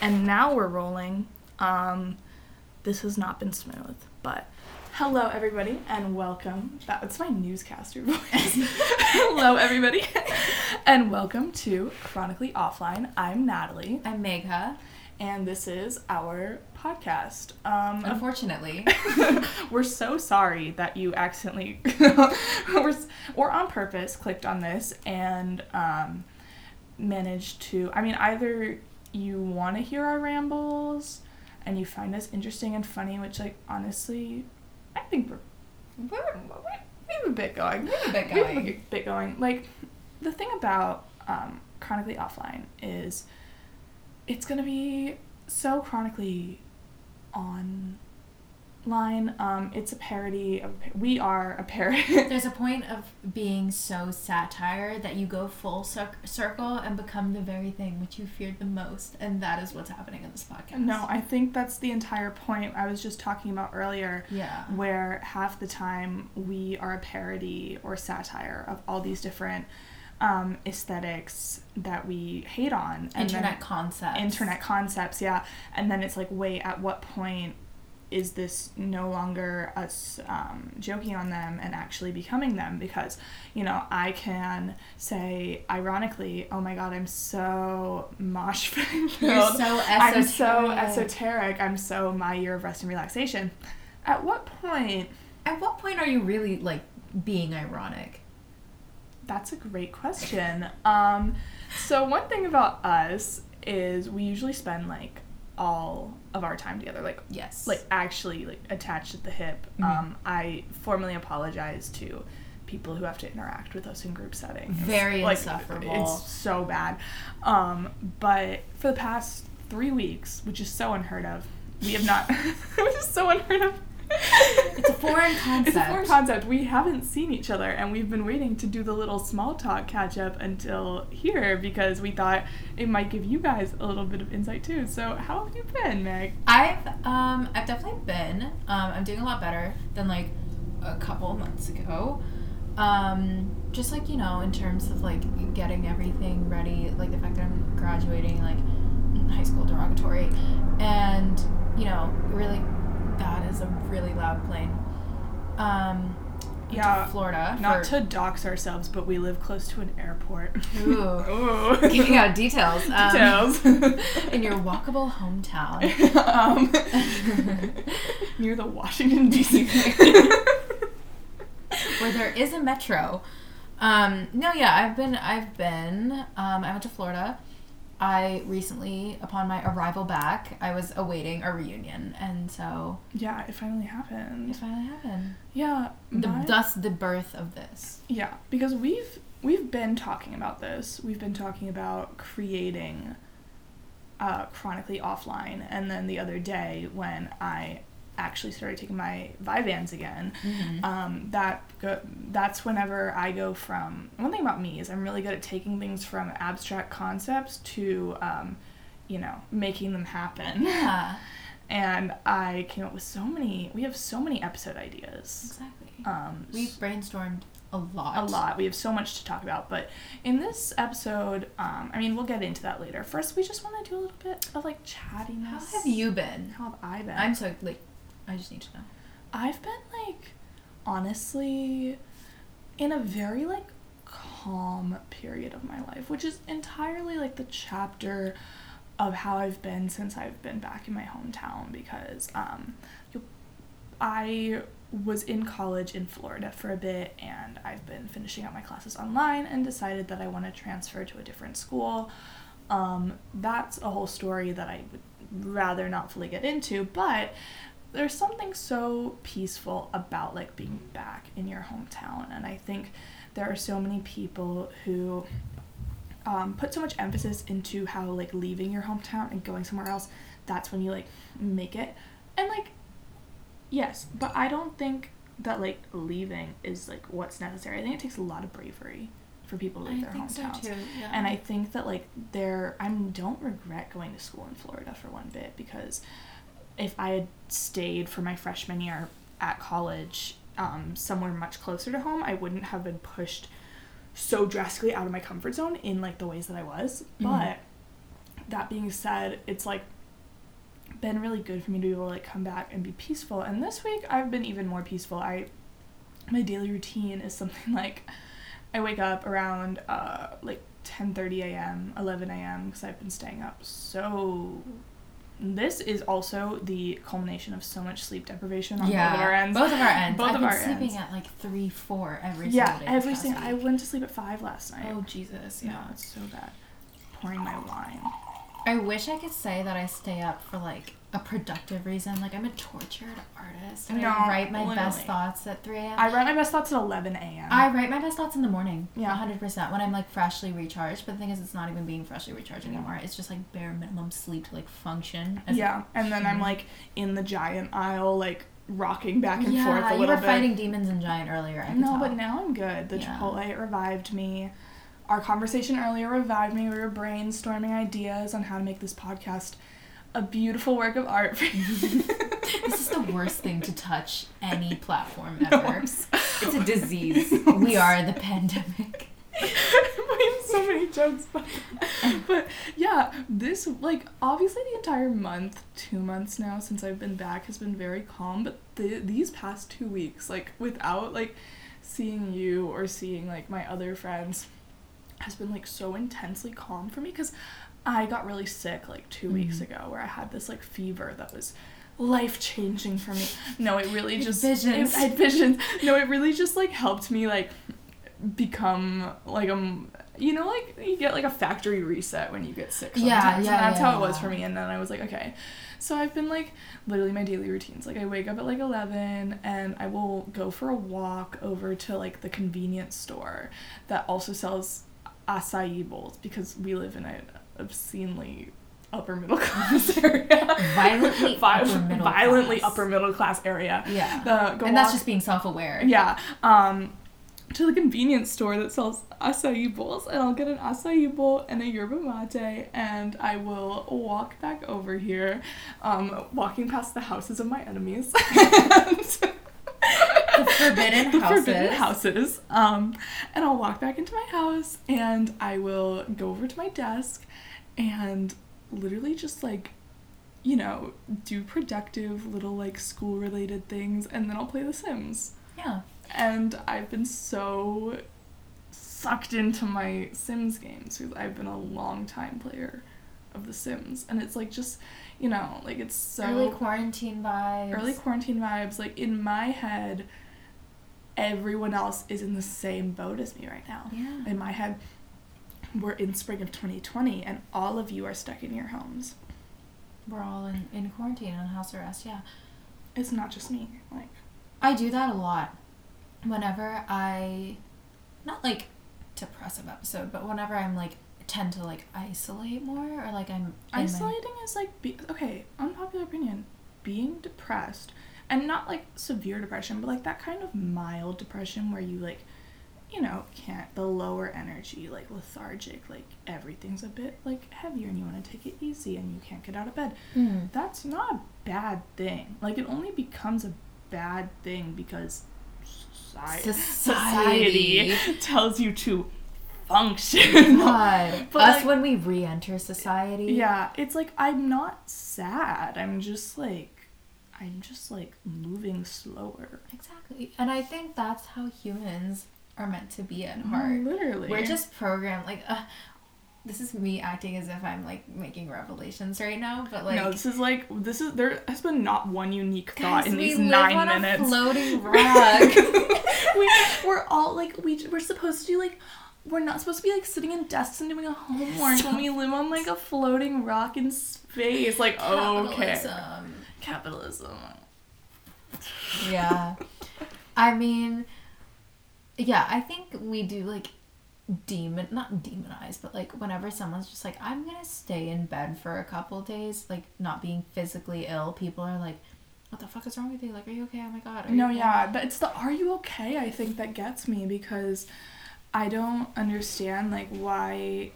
and now we're rolling. Um, this has not been smooth, but hello everybody and welcome. That's my newscaster voice. hello everybody, and welcome to Chronically Offline. I'm Natalie, I'm Megha. and this is our podcast. Um, Unfortunately, we're so sorry that you accidentally or, or on purpose clicked on this and um, managed to i mean either you want to hear our rambles and you find us interesting and funny which like honestly i think we're we're, we have a bit going we have a bit we have a going. bit going like the thing about um, chronically offline is it's gonna be so chronically online. Um, it's a parody of we are a parody. there's a point of being so satire that you go full cir- circle and become the very thing which you feared the most, and that is what's happening in this podcast. no, I think that's the entire point I was just talking about earlier. Yeah. Where half the time we are a parody or satire of all these different um, aesthetics that we hate on. and Internet concepts. internet concepts, yeah. And then it's like, wait, at what point is this no longer us um, joking on them and actually becoming them? Because, you know, I can say ironically, oh my god, I'm so mosh. You're so esoteric. I'm so esoteric. esoteric. I'm so my year of rest and relaxation. At what point? At what point are you really like being ironic? That's a great question. Um, so one thing about us is we usually spend like all of our time together, like Yes. like actually like attached at the hip. Mhm. Um, I formally apologize to people who have to interact with us in group settings. Very like, insufferable. It's so bad. Um, but for the past three weeks, which is so unheard of, we have not. which is so unheard of. It's a foreign concept. It's a foreign concept. We haven't seen each other, and we've been waiting to do the little small talk catch up until here because we thought it might give you guys a little bit of insight too. So, how have you been, Meg? I've um I've definitely been. Um, I'm doing a lot better than like a couple months ago. Um, just like you know, in terms of like getting everything ready, like the fact that I'm graduating, like high school derogatory, and you know, really, that is a really loud plane. Um, Yeah, Florida. Not for, to dox ourselves, but we live close to an airport. Ooh. Ooh. giving out details. Um, Details. in your walkable hometown. um, near the Washington D.C. where there is a metro. Um, no, yeah, I've been, I've been. Um, I went to Florida. I recently, upon my arrival back, I was awaiting a reunion, and so yeah, it finally happened. it finally happened. Yeah, The, my- thus, the birth of this. Yeah, because we've we've been talking about this. We've been talking about creating uh, chronically offline, and then the other day when I actually started taking my Vyvanse again, um, that go- that's whenever I go from one thing about me is I'm really good at taking things from abstract concepts to um, you know making them happen. Yeah, and I came up with so many. We have so many episode ideas. exactly. Um, We've brainstormed a lot. a lot. We have so much to talk about. But in this episode, um, I mean, we'll get into that later. First, we just want to do a little bit of like chattiness. How have you been? How have I been? I'm so like, I just need to know. I've been like, honestly, in a very like calm period of my life, which is entirely like the chapter of how I've been since I've been back in my hometown because um, I was in college in Florida for a bit and I've been finishing up my classes online and decided that I want to transfer to a different school. Um, that's a whole story that I would rather not fully get into, but there's something so peaceful about like being back in your hometown and I think there are so many people who um, put so much emphasis into how like leaving your hometown and going somewhere else that's when you like make it. And like yes but i don't think that like leaving is like what's necessary. I think it takes a lot of bravery for people to leave their hometowns. Yeah. and I think that like there I don't regret going to school in Florida for one bit because if I had stayed for my freshman year at college um, somewhere much closer to home, I wouldn't have been pushed so drastically out of my comfort zone in like the ways that I was. Mhm. But that being said, it's like been really good for me to be able to like come back and be peaceful. And this week I've been even more peaceful. I my daily routine is something like I wake up around uh like 10:30 a.m., 11 a.m. because I've been staying up so this is also the culmination of so much sleep deprivation on yeah, both of our ends. Both of our ends. Both I've of been our sleeping ends. at like three, four every yeah, single day. every single. I went to sleep at five last night. Oh Jesus! no, Yeah. it's so bad. Pouring my wine. I wish I could say that I stay up for like a productive reason. Like I'm a tortured artist. And No, I write my best thoughts at 3 a.m. I write my best thoughts at 11 a.m. I write my best thoughts in the morning. Yeah. Yeah. 100% when I'm like freshly recharged. But the thing is, it's not even being freshly recharged anymore. It's just like bare minimum sleep to like function. yeah, and then I'm like in the giant aisle, like rocking back and yeah, forth a little you little were bit. fighting demons in giant earlier. I no, but now I'm good. The Yeah. Chipotle revived me. Our conversation earlier revived me. We were brainstorming ideas on how to make this podcast a beautiful work of art. this is the worst thing to touch any platform ever. I'm it's a disease. we are the pandemic. have so many jokes, but, but yeah, this like obviously the entire month, two months now since I've been back has been very calm. But the, these past two weeks, like without like seeing you or seeing like my other friends, has been like so intensely calm for me because I got really sick like 2 weeks Mhm. ago where I had this like fever that was life changing for me. No, it really just visions. It, I had visions. No, it really just like helped me like become like a you know like you get like a factory reset when you get sick sometimes. Yeah, and yeah, that's how it was yeah. for me and then I was like okay so I've been like literally my daily routines like I wake up at like 11 and I will go for a walk over to like the convenience store that also sells acai bowls because we live in an obscenely upper middle class area Violently Vi- upper middle violently class. upper middle class area Yeah. the, and that's walk- just being self-aware. yeah. Um, to the convenience store that sells acai bowls, and I'll get an acai bowl and a yerba mate, and I will walk back over here, um, walking past the houses of my enemies. The forbidden the houses. forbidden houses. Um, and I'll walk back into my house, and I will go over to my desk, and literally just like you know, do productive little like school related things and then I'll play The Sims Yeah. and I've been so sucked into my Sims games because I've been a long time player of The Sims, and it's like just you know like it's so Early quarantine vibes. early quarantine vibes. Like in my head, everyone else is in the same boat as me right now. Yeah. In my head, we're in spring of 2020, and all of you are stuck in your homes. We're all in, in quarantine and house arrest, yeah. It's not just me. Like I do that a lot. Whenever I, not like depressive episode, but whenever I'm like tend to like isolate more or like I'm my- isolating is like be- okay. Unpopular opinion: being depressed, and not like severe depression, but like that kind of mild depression where you like, you know, can't the lower energy, like lethargic, like everything's a bit like heavier, and you want to take it easy, and you can't get out of bed. Mm. That's not a bad thing. Like it only becomes a bad thing because Society. society tells you to function. God, But, us like- when we re-enter society. Yeah, it's like I'm not sad. I'm just like I'm just like moving slower. exactly. And I think that's how humans are meant to be at heart. Literally. We're just programmed. Like, uh, this is me acting as if I'm like making revelations right now, but like. no, this is like this is there has been not one unique thought Guys, in we these live nine on minutes. A floating rock. we, we're all like we we're supposed to do like we're not supposed to be like sitting in desks and doing a homework when we live on like a floating rock in space. Like okay, Capitalism. capitalism. Yeah. I mean, yeah, I think we do like demon, not demonize, but like whenever someone's just like, I'm gonna stay in bed for a couple days, like not being physically ill, people are like, what the fuck is wrong with you? Like, are you okay? Oh my god. Are you No, okay?" yeah, but it's the are you okay? I think that gets me because I don't understand like why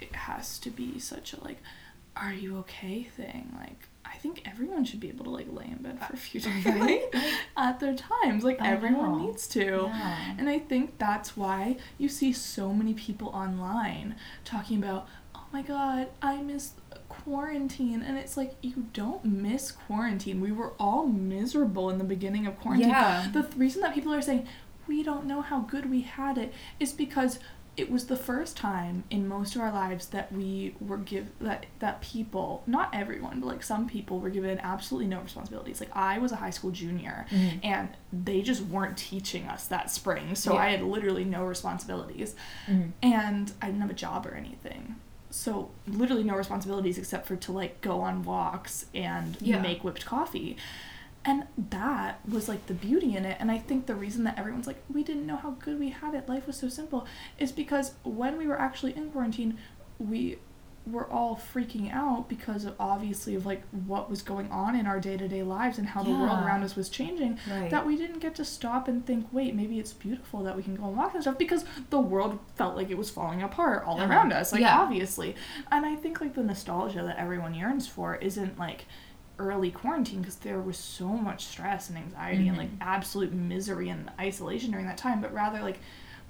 it has to be such a like are you okay thing. Like I think everyone should be able to like lay in bed for a few days Right? at their times. Like I everyone know. needs to. Yeah. And I think that's why you see so many people online talking about, oh my god, I miss quarantine and it's like you don't miss quarantine we were all miserable in the beginning of quarantine Yeah. the th- reason that people are saying we don't know how good we had it is because it was the first time in most of our lives that we were give that that people not everyone but like some people were given absolutely no responsibilities like i was a high school junior Mhm. and they just weren't teaching us that spring so Yeah. i had literally no responsibilities Mhm. and I didn't have a job or anything. So literally no responsibilities except for to like go on walks and Yeah. make whipped coffee. And that was like the beauty in it. And I think the reason that everyone's like, we didn't know how good we had it, life was so simple, is because when we were actually in quarantine, we were all freaking out because of obviously of like what was going on in our day-to-day lives and how the world around us was changing Right. that we didn't get to stop and think, wait, maybe it's beautiful that we can go and walk and stuff because the world felt like it was falling apart all Uh-huh. around us, like Yeah. obviously. And I think like the nostalgia that everyone yearns for isn't like early quarantine because there was so much stress and anxiety and like Mhm. absolute misery and isolation during that time, but rather like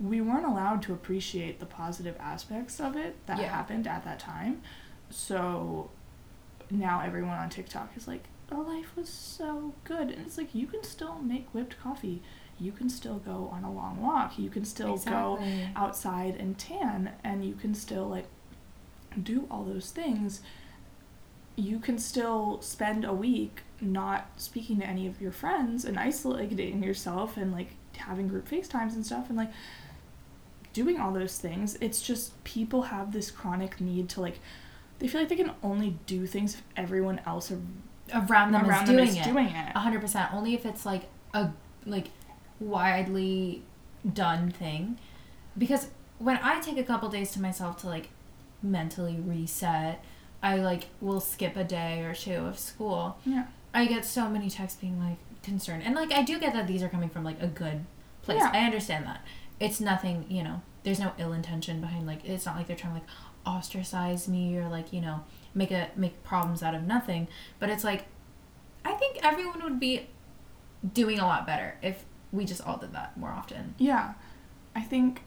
we weren't allowed to appreciate the positive aspects of it that Yeah. happened at that time. So now everyone on TikTok is like, oh, life was so good. And it's like, you can still make whipped coffee. You can still go on a long walk. You can still go outside and tan. And you can still, like, do all those things. You can still spend a week not speaking to any of your friends and isolating yourself and, like, having group FaceTimes and stuff. And, like, doing all those things. It's just people have this chronic need to, like, they feel like they can only do things if everyone else ar- around them around is them doing is it. doing it. A hundred percent. Only if it's like a like widely done thing. Because when I take a couple days to myself to like mentally reset, I like will skip a day or two of school. Yeah. I get so many texts being like concerned. And like I do get that these are coming from like a good place. Yeah. I understand that. It's nothing, you know, there's no ill intention behind like it's not like they're trying to like ostracize me or like, you know, make a make problems out of nothing. But it's like I think everyone would be doing a lot better if we just all did that more often. Yeah. I think,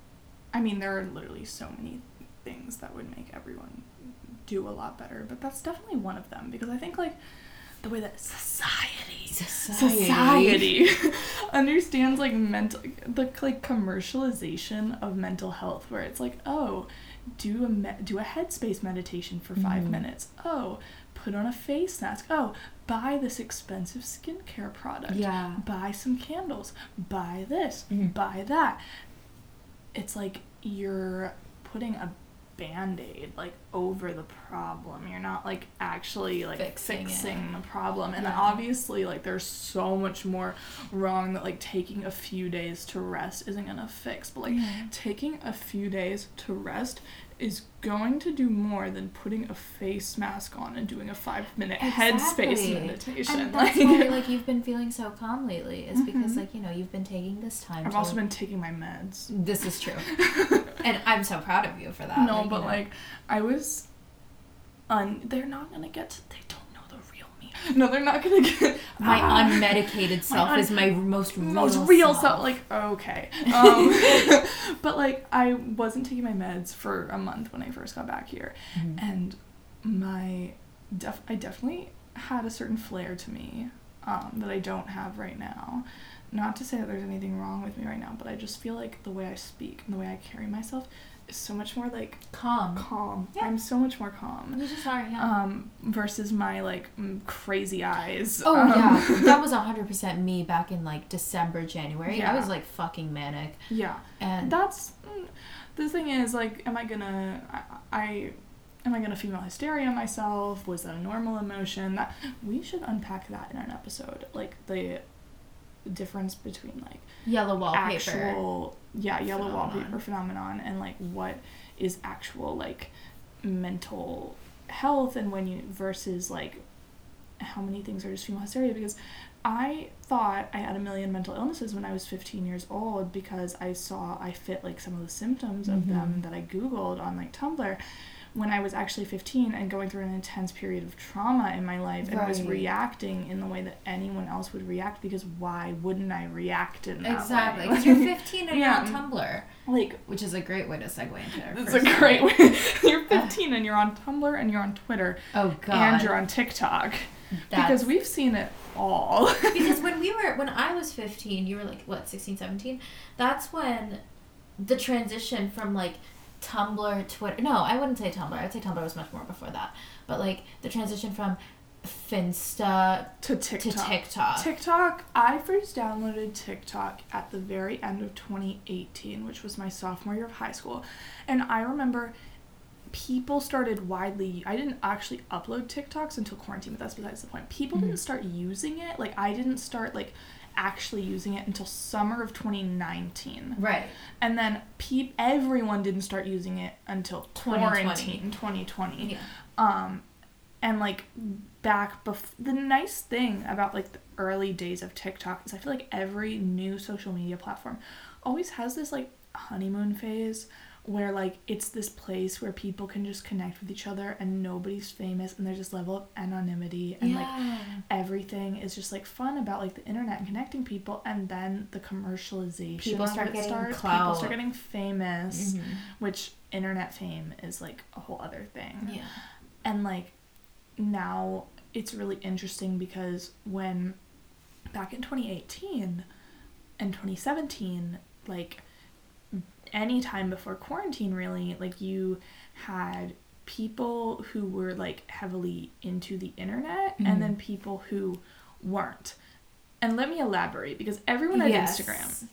I mean, there are literally so many things that would make everyone do a lot better, but that's definitely one of them because I think, like, the way that society, society understands, like, mental, the, like, commercialization of mental health, where it's like, oh, do a, me- do a headspace meditation for 5 Mhm. minutes. Oh, put on a face mask. Oh, buy this expensive skincare product Yeah. buy some candles, buy this, Mhm. buy that. It's like you're putting a band-aid like over the problem. You're not like actually like Fixing fixing, the problem. And Yeah. obviously like there's so much more wrong that like taking a few days to rest isn't gonna fix. But like Yeah. taking a few days to rest is going to do more than putting a face mask on and doing a five minute headspace Exactly. meditation. And that's why like you've been feeling so calm lately is because Mhm. like, you know, you've been taking this time I've also been taking my meds. This is true. and I'm so proud of you for that. no, you but know. like I was un they're not gonna get to, they don't know the real me. No, they're not gonna get my Ah. unmedicated self un- is my most real most real self. self. Like okay, um, but like I wasn't taking my meds for a month when I first got back here, Mhm. and my def I definitely had a certain flair to me um, that I don't have right now. Not to say that there's anything wrong with me right now, but I just feel like the way I speak and the way I carry myself so much more like calm. calm. Yeah. I'm so much more calm. You just are, yeah. Um, versus my like crazy eyes. Oh Um, yeah, that was hundred percent me back in like December, January. Yeah. I was like fucking manic, yeah. and That's mm, the thing is like, am I gonna I, I am I gonna female hysteria myself? Was that a normal emotion? That we should unpack that in an episode. Like the difference between like yellow wallpaper. actual yeah yellow phenomenon. wallpaper phenomenon and like what is actual like mental health and when you versus like how many things are just female hysteria because I thought I had a million mental illnesses when I was 15 years old because I saw I fit like some of the symptoms of them Mhm. that I googled on like Tumblr when I was actually 15 and going through an intense period of trauma in my life and was reacting in the way that anyone else would react because why wouldn't I react in that Exactly. way? Because you're 15 and Yeah. you're on Tumblr, like which is a great way to segue into it's a great way. you're uh. 15 and you're on Tumblr and you're on Twitter Oh God. and you're on TikTok That's- because we've seen it all. because when we were when I was 15, you were like what 16, 17. That's when the transition from like Tumblr, Twitter. No, I wouldn't say Tumblr. I'd say Tumblr was much more before that. But like the transition from Finsta to TikTok. to TikTok. TikTok, I first downloaded TikTok at the very end of 2018, which was my sophomore year of high school. And I remember people started widely I didn't actually upload TikToks until quarantine, but that's besides the point. People didn't mm-hmm. start using it. Like I didn't start like actually using it until summer of 2019. Right. And then pe- everyone didn't start using it until 2020. quarantine 2020 Yeah. um and like back bef- the nice thing about like the early days of TikTok is I feel like every new social media platform always has this like honeymoon phase where like it's this place where people can just connect with each other and nobody's famous and there's this level of anonymity and like everything is just like fun about like the internet and connecting people and then the commercialization People start getting starts people start getting famous Mhm. which internet fame is like a whole other thing Yeah. and like now it's really interesting because when back in 2018 and 2017 like any time before quarantine really like you had people who were like heavily into the internet Mhm. and then people who weren't and let me elaborate because everyone had Yes. instagram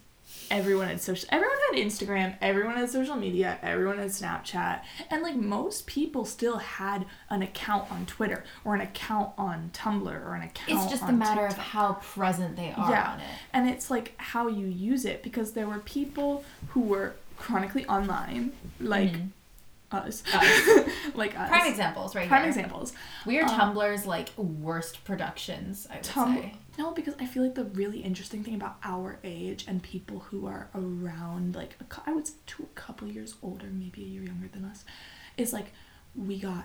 everyone had social everyone had instagram everyone had social media everyone had snapchat and like most people still had an account on twitter or an account on tumblr or an account. It's just a matter of how present they are Yeah. on it. and it's like how you use it because there were people who were chronically online like Mhm. us Us. like us Prime examples, right prime here. examples We are Um, Tumblr's like worst productions. I would Tum- say. No, because I feel like the really interesting thing about our age and people who are around, like, a cou- I would say to a couple years older, maybe a year younger than us, is like we got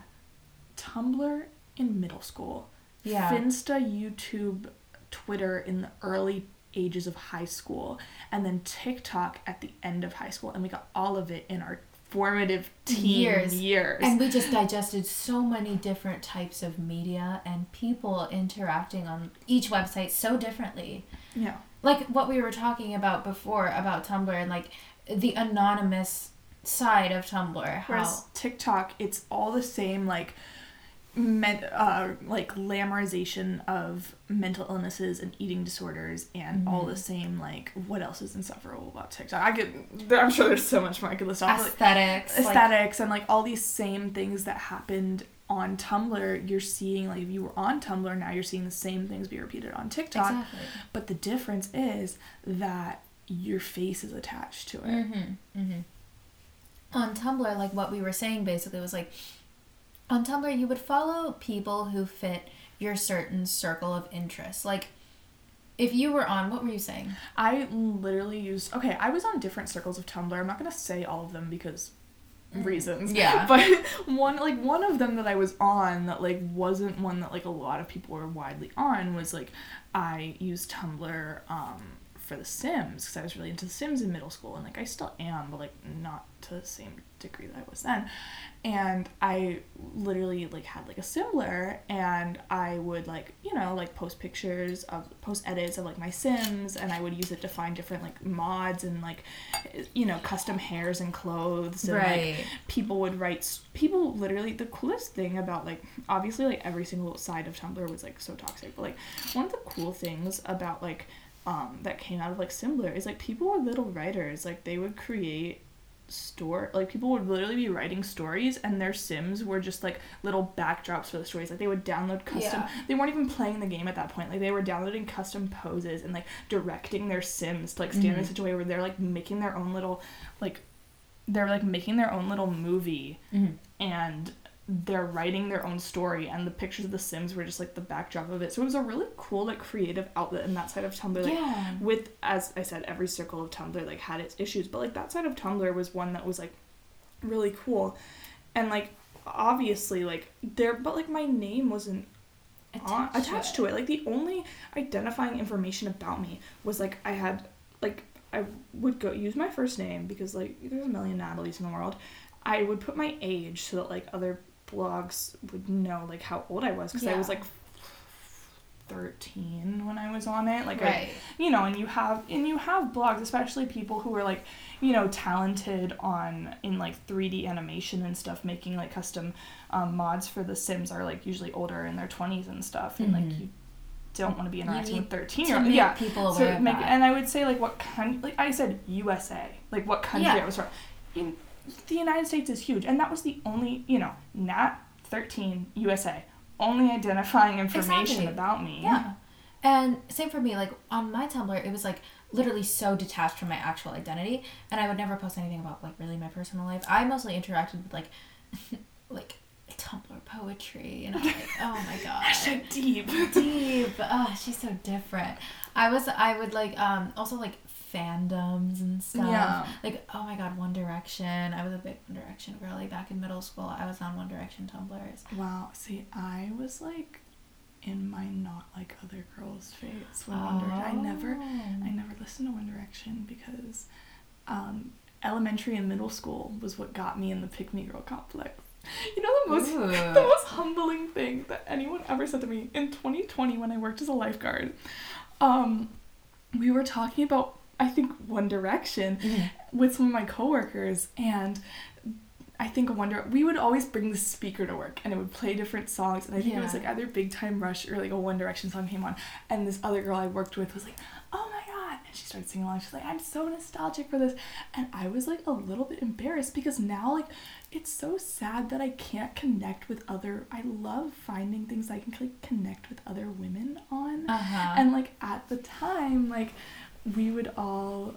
Tumblr in middle school, Yeah. Finsta, YouTube, Twitter in the early ages of high school, and then TikTok at the end of high school, and we got all of it in our formative teen Years. years. And we just digested so many different types of media and people interacting on each website so differently. yeah. Like what we were talking about before about Tumblr and like the anonymous side of Tumblr. How Whereas TikTok, it's all the same like men, uh, like glamorization of mental illnesses and eating disorders and all Mm-hmm. the same like what else is insufferable about TikTok? I could I'm sure there's so much more I could list off. but, like, aesthetics. like- aesthetics and like all these same things that happened on Tumblr, you're seeing like if you were on Tumblr now you're seeing the same things be repeated on TikTok. exactly. But the difference is that your face is attached to it. Mm-hmm. Mm-hmm. On Tumblr, like what we were saying basically was like on Tumblr you would follow people who fit your certain circle of interest. Like if you were on what were you saying? I literally used okay, I was on different circles of Tumblr. I'm not gonna say all of them because reasons. Yeah. But one like one of them that I was on that like wasn't one that like a lot of people were widely on was like I used Tumblr um for The Sims because I was really into The Sims in middle school and like I still am, but like not to the same degree that I was then. And I literally like had like a Simblr and I would like you know like post pictures of post edits of like my Sims and I would use it to find different like mods and like you know custom hairs and clothes and Right. like people would write people literally the coolest thing about like obviously like every single side of tumblr was like so toxic but like one of the cool things about like um that came out of like Simblr is like people were little writers like they would create store like people would literally be writing stories and their sims were just like little backdrops for the stories like they would download custom Yeah. they weren't even playing the game at that point like they were downloading custom poses and like directing their sims to like stand in Mhm. such a way where they're like making their own little like they're like making their own little movie Mm-hmm. and they're writing their own story and the pictures of the sims were just like the backdrop of it so it was a really cool like creative outlet in that side of tumblr like yeah. with as i said every circle of tumblr like had its issues but like that side of tumblr was one that was like really cool and like obviously like there, but like my name wasn't on, attached to it. Like the only identifying information about me was like I had like I would go use my first name because like there's a million Natalies in the world. I would put my age so that like other blogs would know like how old I was because I was like 13 when I was on it. Like I Right. you know and you have and you have blogs especially people who are like you know talented on in like 3d animation and stuff making like custom um, mods for the sims are like usually older in their 20s and stuff and like Mhm. you don't want to be interacting need with 13 year olds yeah people so aware of make, that. and i would say like what country like i said usa like what country Yeah. i was from in, the united states is huge and that was the only you know nat 13 usa only identifying information Exactly. about me Yeah. And same for me, like on my Tumblr, it was like literally so detached from my actual identity, and I would never post anything about like really my personal life. I mostly interacted with like, like Tumblr poetry, and I'm like, oh my god, Hashtag deep deep. Oh, she's so different. I was, I would like, um, also like fandoms and stuff. Yeah. Like, oh my god, One Direction. I was a big One Direction girly back in middle school. I was on One Direction Tumblrs. Wow. See, I was like in my not like other girls phase when One Direction. I never, Oh. I never listened to One Direction because um, elementary and middle school was what got me in the pick me girl complex. You know the most Ooh. the most humbling thing that anyone ever said to me in 2020 when I worked as a lifeguard. Um, we were talking about I think One Direction Mhm. with some of my coworkers and I think Wonder we would always bring the speaker to work and it would play different songs and I think it was like either Big Time Rush or like a One Direction song came on and this other girl I worked with was like, "Oh my god." And she started singing along. She's like, "I'm so nostalgic for this." And I was like a little bit embarrassed because now like it's so sad that I can't connect with other I love finding things I can like connect with other women on. Uh-huh. And like at the time, like we would all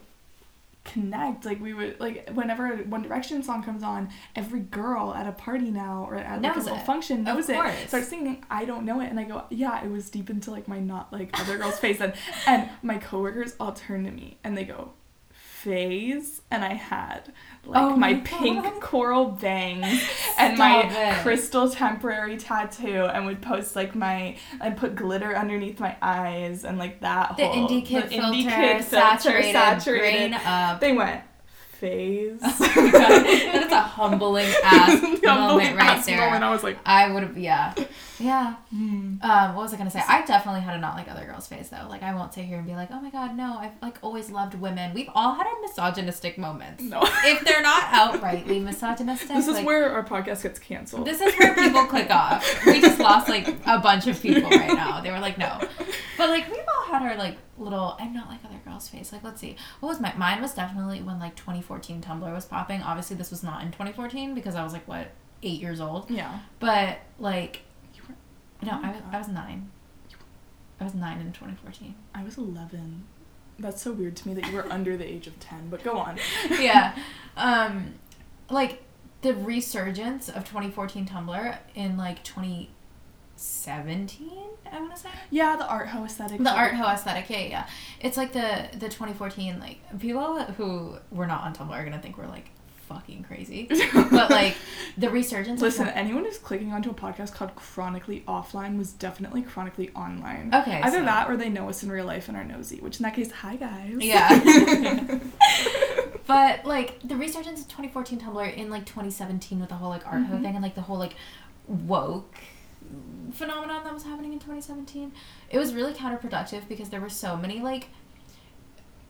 connect. Like we would like whenever a One Direction song comes on, every girl at a party now or at like a Knows it. function Of knows it. course. Starts singing. I don't know it, and I go, yeah, it was deep into like my not like other girls' face, and and my coworkers all turn to me and they go. Phase and I had like Oh my my pink coral bangs and my it. crystal temporary tattoo and would post like my I'd put glitter underneath my eyes and like that the whole indie kid the filter, indie kid saturated, saturated. up. They went phase. Oh that is a humbling ass The moment humbling right ass there. moment. I was like, I would have, yeah, yeah. hmm. Um, what was I gonna say? I definitely had a not like other girls face though. Like I won't sit here and be like, oh my god, no, I've like always loved women. We've all had our misogynistic moments. no. If they're not outrightly misogynistic, this is like, where our podcast gets canceled. This is where people click off. We just lost like a bunch of people right now. They were like, no. But like we've all had our like little I'm not like other girls face. Like let's see. What was my mine was definitely when like 2014 Tumblr was popping. Obviously this was not in 2014 because I was like what, 8 years old. yeah. But like no, Oh I was God. I was 9. I was 9 in 2014. I was 11. That's so weird to me that you were under the age of 10, but go on. yeah. Um like the resurgence of 2014 Tumblr in like 2017, I want to say. Yeah, the art ho aesthetic. The art ho aesthetic, yeah, yeah. It's like the the 2014 like people who were not on Tumblr are gonna think we're like fucking crazy, but like the resurgence. Listen, anyone who's clicking onto a podcast called Chronically Offline was definitely chronically online. Okay, Either so- that or they know us in real life and are nosy, which in that case, hi guys. Yeah. but like the resurgence of 2014 Tumblr in like 2017 with the whole like art Mhm. thing and like the whole like woke phenomenon that was happening in 2017 it was really counterproductive because there were so many like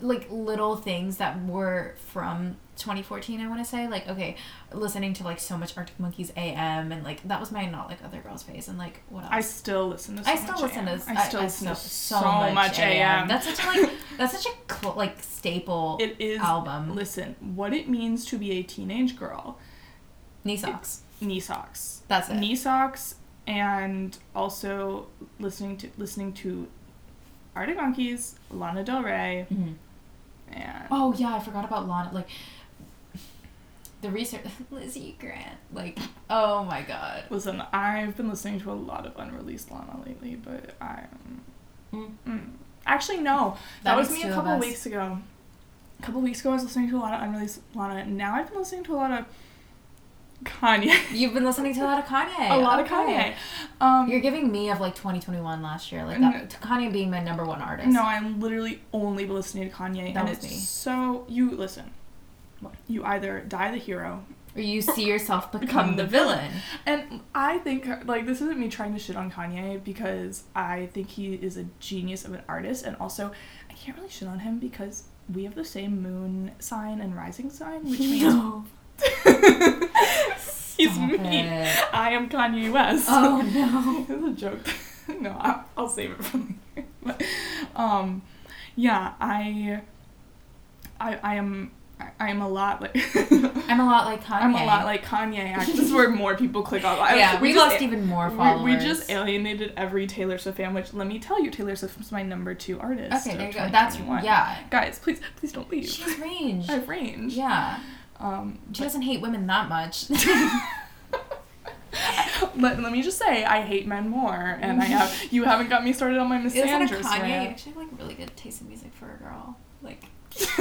like little things that were from 2014 i want to say like okay listening to like so much arctic monkeys am and like that was my not like other girls phase and like what else I still listen to so I still much listen AM. to I still I, listen to so, so, much AM. That's such a like that's such a cl- like staple it is album. Listen, what it means to be a teenage girl, Knee socks. knee socks. That's it. Knee socks and also listening to listening to Arctic Monkeys, Lana Del Rey, Mhm. and Oh yeah, I forgot about Lana. Like the research, Lizzie Grant. Like oh my god. Listen, I've been listening to a lot of unreleased Lana lately, but I'm. Mm. Mm. Actually, no. That, That was me a couple weeks ago. A couple weeks ago, I was listening to a lot of unreleased Lana. Now I've been listening to a lot of Kanye. You've been listening to a lot of Kanye. a lot of Kanye. Um, You're giving me of like 2021 last year, like that, Kanye being my number one artist. no, I'm literally only listening to Kanye, That and it's me. so you listen. You either die the hero, Or you see yourself become, the villain. and I think like this isn't me trying to shit on Kanye because I think he is a genius of an artist, and also I can't really shit on him because we have the same moon sign and rising sign, which means No. he's me. it. I am Kanye West. Oh no. it's a joke. no, I'll, I'll save it for later. But, um, yeah, I, I, I am, I, I am a lot like. I'm a lot like Kanye. I'm a lot like Kanye. Actually, this is where more people click on. Yeah, we, just- lost even more followers. We, just alienated every Taylor Swift fan. Which let me tell you, Taylor Swift was my number two artist. Okay, there you go. That's 2021. yeah. Guys, please, please don't leave. She has range. I have range. Yeah. Um, She doesn't hate women that much. let, let me just say, I hate men more, and I have. You haven't got me started on my Isn't Kanye rant. actually have, like really good taste in music for a girl? Like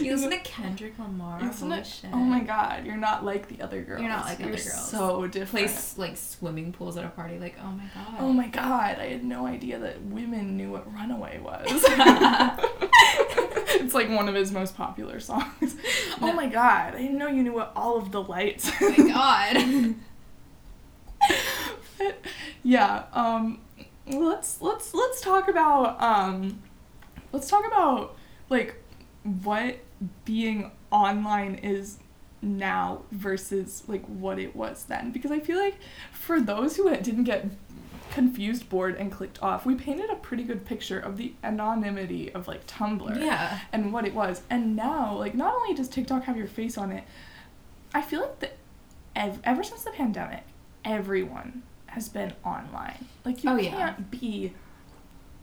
you listen to Kendrick Lamar. Holy it? shit. Oh my god, you're not like the other girls. You're not like You're other girls. So different. Place like swimming pools at a party. Like oh my god. Oh my god, I had no idea that women knew what Runaway was. it's like one of his most popular songs. Oh my god, I didn't know you knew what all of the lights. Oh my god. But, yeah, um let's let's let's talk about um let's talk about like what being online is now versus like what it was then because I feel like for those who didn't get confused, bored, and clicked off, we painted a pretty good picture of the anonymity of like Tumblr yeah. and what it was. And now, like, not only does TikTok have your face on it, I feel like that ev- ever since the pandemic, everyone has been online. Like, you Oh, can't yeah. be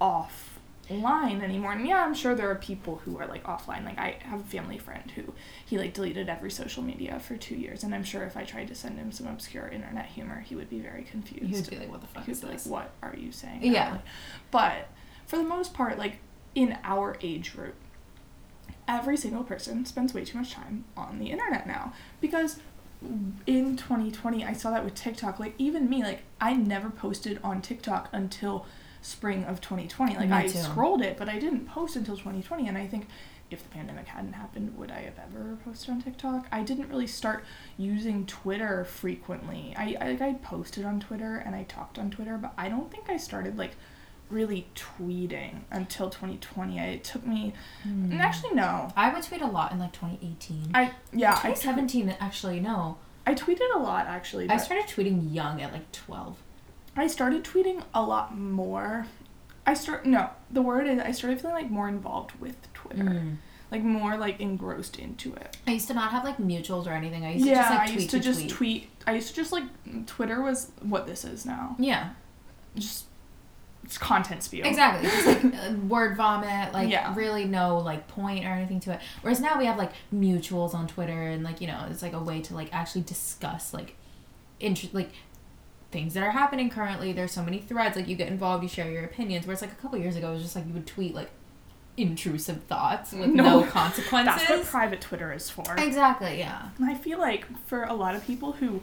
offline anymore. And yeah, I'm sure there are people who are like offline. Like, I have a family friend who he like deleted every social media for two years. And I'm sure if I tried to send him some obscure internet humor, he would be very confused. He would be like, what the fuck He is would be like, what are you saying? Yeah. Natalie?" But for the most part, like in our age group, every single person spends way too much time on the internet now because in 2020 I saw that with TikTok. Like even me like I never posted on TikTok until spring of 2020 like Me I too. scrolled it but I didn't post until 2020 and I think if the pandemic hadn't happened would I have ever posted on TikTok? I didn't really start using Twitter frequently. I, I like I posted on Twitter and I talked on Twitter but I don't think I started like really tweeting until 2020 it took me and actually no I would tweet a lot in like 2018. I yeah I, tw- 2017 actually no. I tweeted a lot actually. I started tweeting young at like 12. I started tweeting a lot more. I start no, the word is I started feeling like more involved with Twitter, Mm. like more like engrossed into it. I used to not have like mutuals or anything. I used yeah, to just like I tweet used to, just tweet. tweet. I used to just like Twitter was what this is now. Yeah, Just content spew. exactly. Just like uh, word vomit, like Yeah. really no like point or anything to it. Whereas now we have like mutuals on Twitter and like you know it's like a way to like actually discuss like inter- like things that are happening currently. There's so many threads like you get involved, you share your opinions. Whereas like a couple years ago it was just like you would tweet like intrusive thoughts with No, no, consequences. That's what private Twitter is for. exactly. Yeah. And I feel like for a lot of people who,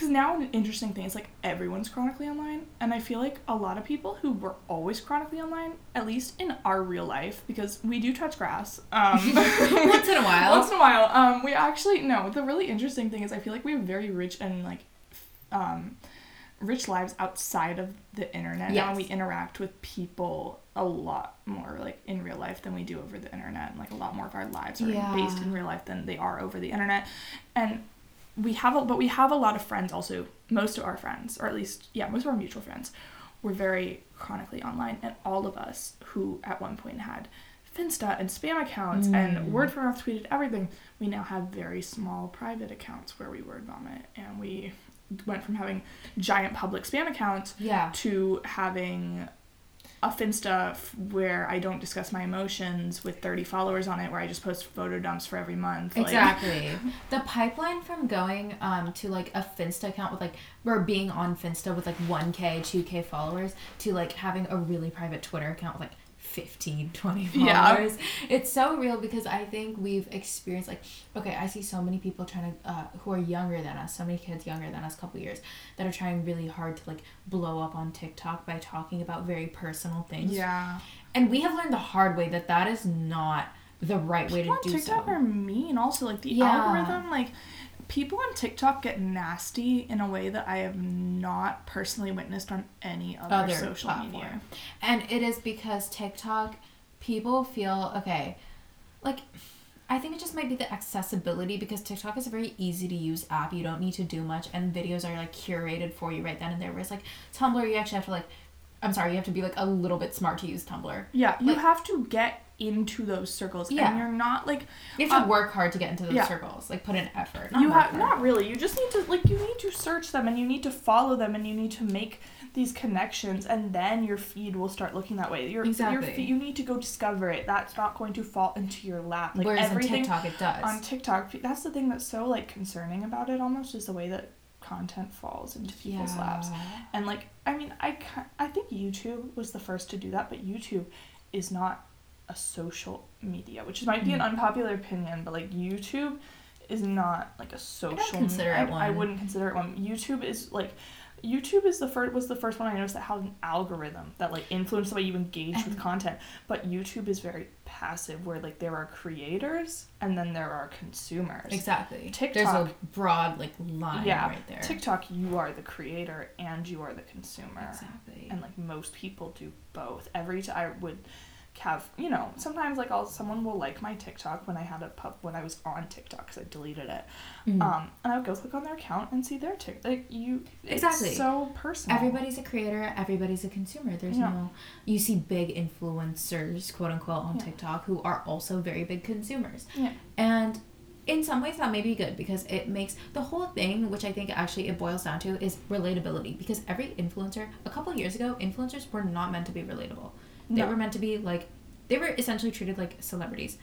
because now an interesting thing is like everyone's chronically online, and I feel like a lot of people who were always chronically online, at least in our real life, because we do touch grass. Um, Once in a while. Once in a while. Um, we actually no. The really interesting thing is I feel like we have very rich and like, um, rich lives outside of the internet. Now Yes. we interact with people a lot more like in real life than we do over the internet, and like a lot more of our lives are Yeah. based in real life than they are over the internet, and we have a but we have a lot of friends also. Most of our friends, or at least yeah, most of our mutual friends, were very chronically online, and all of us who at one point had Finsta and spam accounts Mm. and word for mouth tweeted everything. We now have very small private accounts where we word vomit, and we went from having giant public spam accounts Yeah. to having a Finsta f- where I don't discuss my emotions with 30 followers on it, where I just post photo dumps for every month. like- Exactly. the pipeline from going um, to like a Finsta account with like or being on Finsta with like 1k, 2k followers to like having a really private Twitter account with like 15 20 Yeah. it's so real because i think we've experienced like okay i see so many people trying to uh, who are younger than us so many kids younger than us a couple years that are trying really hard to like blow up on tiktok by talking about very personal things Yeah. and we have learned the hard way that that is not the right way People to on do TikTok so are mean. Also, like the Yeah. algorithm, like people on TikTok get nasty in a way that I have not personally witnessed on any other, Other social platform. media. And it is because TikTok, people feel okay, like I think it just might be the accessibility because TikTok is a very easy to use app. You don't need to do much, and videos are like curated for you right then and there. Whereas like Tumblr, you actually have to like, I'm sorry, you have to be like a little bit smart to use Tumblr. Yeah, you Like- have to get into those circles, Yeah. and you're not like You have to Uh, work hard to get into those yeah. circles, like put in effort. you have not really. You just need to like you need to search them and you need to follow them and you need to make these connections and then your feed will start looking that way. Your your Exactly. feed, you need to go discover it. That's not going to fall into your lap. Like Whereas on TikTok, it does. on TikTok, that's the thing that's so like concerning about it almost is the way that content falls into people's laps. And like I mean, I I think YouTube was the first to do that, but YouTube is not a social media, which might be an Mm. unpopular opinion, but like YouTube is not like a social. consider I, it I one. wouldn't consider it one. YouTube is like. YouTube is the first was the first one I noticed that had an algorithm that like influenced the way you engage with content. But YouTube is very passive, where like there are creators and then there are consumers. Exactly. TikTok. There's a broad like line Yeah, right there. TikTok, you are the creator and you are the consumer Exactly. and like most people do both every time i would have you know sometimes like i'll someone will like my tiktok when i had a pub when i was on tiktok because i deleted it Mhm. um and i would go click on their account and see their tiktok like you it's Exactly. so personal Everybody's a creator, everybody's a consumer. There's Yeah. no you see big influencers, quote unquote, on Yeah. TikTok who are also very big consumers. Yeah. And in some ways that may be good because it makes the whole thing, which I think actually it boils down to, is relatability. Because every influencer, a couple years ago, influencers were not meant to be relatable. They No. were meant to be like, they were essentially treated like celebrities.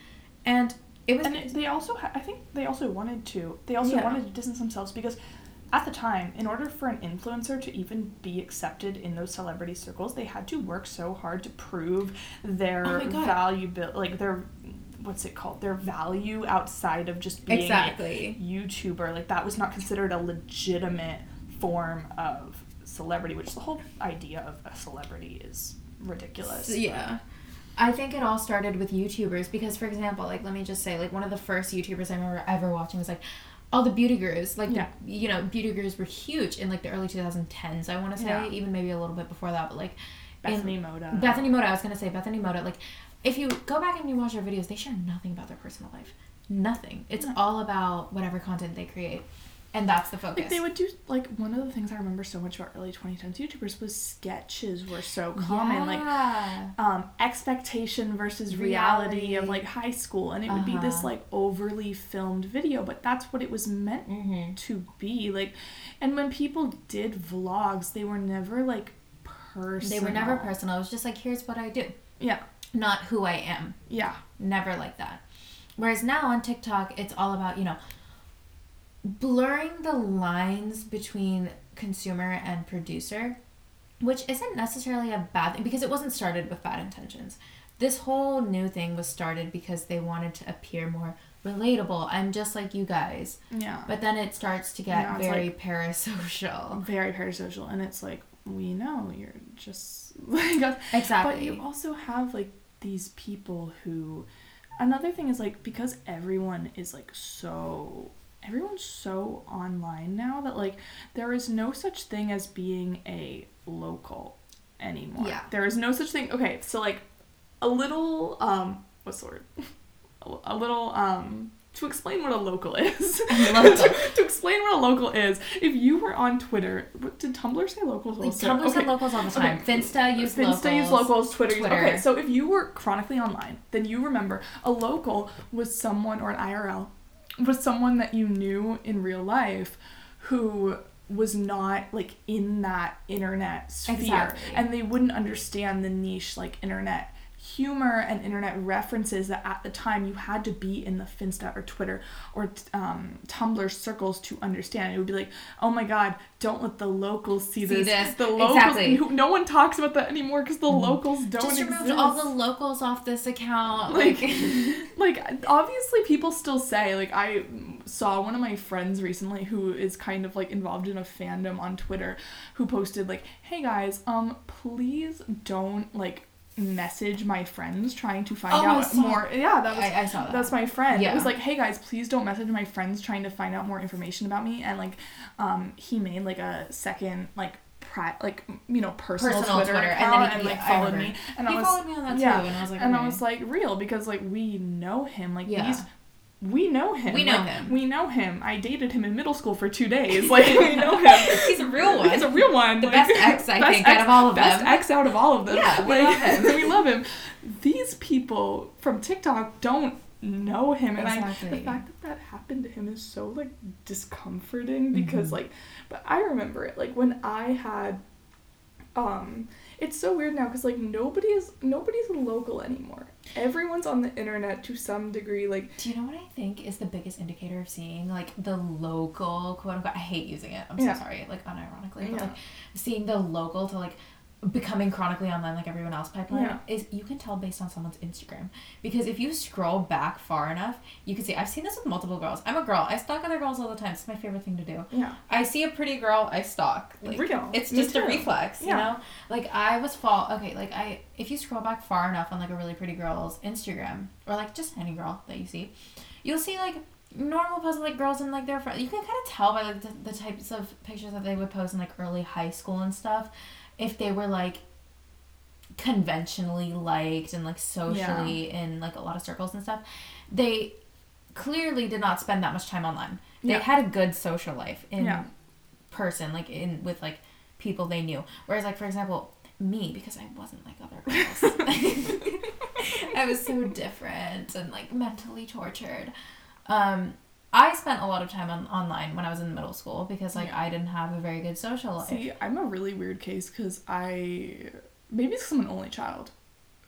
And it was. and it, they also ha- i think they also wanted to they also Yeah. wanted to distance themselves because at the time in order for an influencer to even be accepted in those celebrity circles they had to work so hard to prove their Oh value like their what's it called their value outside of just being exactly. a youtuber like that was not considered a legitimate form of celebrity which the whole idea of a celebrity is ridiculous Yeah. I think it all started with YouTubers because, for example, like let me just say, like one of the first YouTubers I remember ever watching was like all the beauty gurus. Like, Yeah. you know, beauty gurus were huge in like the early 2010s. I want to say Yeah. even maybe a little bit before that, but like Bethany Mota Bethany Mota. I was gonna say Bethany Mota. Like, if you go back and you watch their videos, they share nothing about their personal life. Nothing. It's No. all about whatever content they create, and that's the focus. Like they would do like one of the things I remember so much about early 2010s YouTubers was sketches were so common like um expectation versus reality, Reality. of like high school and it would be this Uh-huh. like overly filmed video but that's what it was meant Mhm. to be like and when people did vlogs they were never like personal They were never personal. It was just like, here's what I do, yeah not who I am. yeah Never like that. Whereas now on TikTok, it's all about, you know, blurring the lines between consumer and producer, which isn't necessarily a bad thing because it wasn't started with bad intentions. This whole new thing was started because they wanted to appear more relatable. I'm just like you guys. yeah But then it starts to get Now it's very parasocial. very parasocial and it's like we know you're just like Exactly. But you also have like these people who another thing is like because everyone is like so everyone's so online now that like there is no such thing as being a local anymore. Yeah. There is no such thing. Okay, so like a little um what's the word? A- little um to explain what a local is. To, to explain what a local is, if you were on Twitter, what- did Tumblr say locals? like? Tumblr Okay. said locals all the time. Okay. Finsta used Finsta locals. use locals, Twitter, Twitter. Okay, so if you were chronically online, then you remember a local was someone or an IRL was someone that you knew in real life who was not like in that internet sphere Exactly. and they wouldn't understand the niche like internet humor and internet references that at the time you had to be in the Finsta or Twitter or um, Tumblr circles to understand. It would be like, oh my god, don't let the locals see, See this. this. The locals, Exactly. who- no one talks about that anymore because the locals don't Just exist. removed all the locals off this account. Like- Like, like obviously people still say like i saw one of my friends recently who is kind of like involved in a fandom on twitter who posted like hey guys um please don't like message my friends trying to find Oh, I out more yeah that was I, I saw that. that's my friend. Yeah. It was like, hey guys, please don't message my friends trying to find out more information about me. And like, um, he made like a second like pri- like you know personal, Personal Twitter, Twitter, and account then and, he- like yeah, followed me. And he I was followed me on that yeah, too, and I was like, and I okay. was like real because like we know him. Like Yeah. these. We know him. We know Like, him. We know him. I dated him in middle school for two days. Like we know him. He's a real one. He's a real one. The like- best ex, I best think, out of all of best them. Best ex out of all of them. Yeah, we Like, love him. we love him. These people from TikTok don't know him, and I, the fact that that happened to him is so like discomforting because Mhm. like, but I remember it like when I had, um, it's so weird now because like nobody is nobody's local anymore. Everyone's on the internet to some degree. Like Do you know what I think is the biggest indicator of seeing like the local quote unquote? I hate using it. I'm Yeah. so sorry, like unironically, but Yeah. like seeing the local to like becoming chronically online like everyone else pipeline Yeah. is you can tell based on someone's Instagram because if you scroll back far enough, you can see. I've seen this with multiple girls. I'm a girl. I stalk other girls all the time. It's my favorite thing to do. yeah, I see a pretty girl, I stalk. Like, Real. It's just a reflex, you Yeah. know. Like I was fall. Okay, like I if you scroll back far enough on like a really pretty girl's Instagram or like just any girl that you see, you'll see like normal posts like girls and like their friends. You can kind of tell by like the, the types of pictures that they would post in like early high school and stuff, if they were like conventionally liked and like socially in like a lot of circles and stuff. They clearly did not spend that much time online. They Yeah. had a good social life in Yeah. person, like in with like people they knew. Whereas like for example, me, because I wasn't like other girls. I was so different and like mentally tortured. Um I spent a lot of time on online when I was in middle school because like Yeah. I didn't have a very good social life. See, I'm a really weird case because I maybe it's because I'm an only child,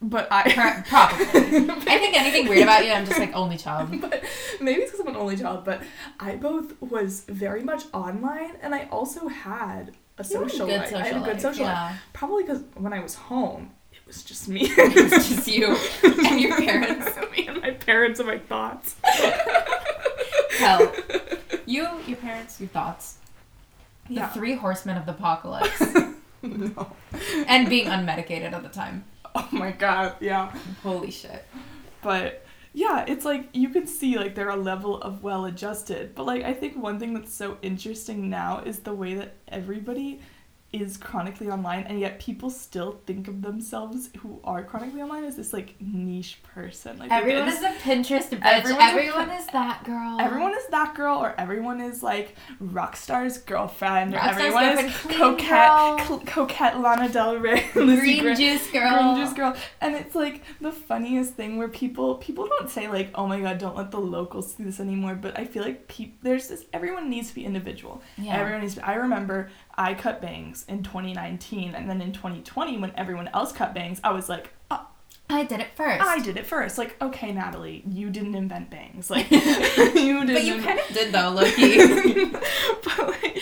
but I Probably. I think anything weird about you, I'm just like only child. but maybe it's because I'm an only child, but I both was very much online and I also had a You had a social life. I had a social good life, social life. yeah. Probably because when I was home, it was just me. It was just you and your parents. me and my parents and my thoughts. Hell. You, your parents, your thoughts. The three horsemen of the apocalypse. no. and being unmedicated at the time. Oh my god, yeah. Holy shit. But yeah, it's like you can see like they're a level of well adjusted. But like I think one thing that's so interesting now is the way that everybody is chronically online and yet people still think of themselves who are chronically online as this like niche person. Like Everyone is a Pinterest bitch. Everyone is that girl. Everyone is that girl, or everyone is like Rockstar's girlfriend, or Rockstar's everyone is girlfriend, coquette, cl- coquette Lana Del Rey, Green Gre- juice girl. Green juice girl, and it's like the funniest thing where people people don't say like, oh my god, don't let the locals see this anymore. But I feel like there's this everyone needs to be individual. Yeah. Everyone needs. To, I remember I cut bangs in 2019, and then in 2020 when everyone else cut bangs, I was like, oh, I did it first. I did it first. Like, okay, Natalie, you didn't invent bangs. Like, you didn't. But you kind of did though, Loki. but like,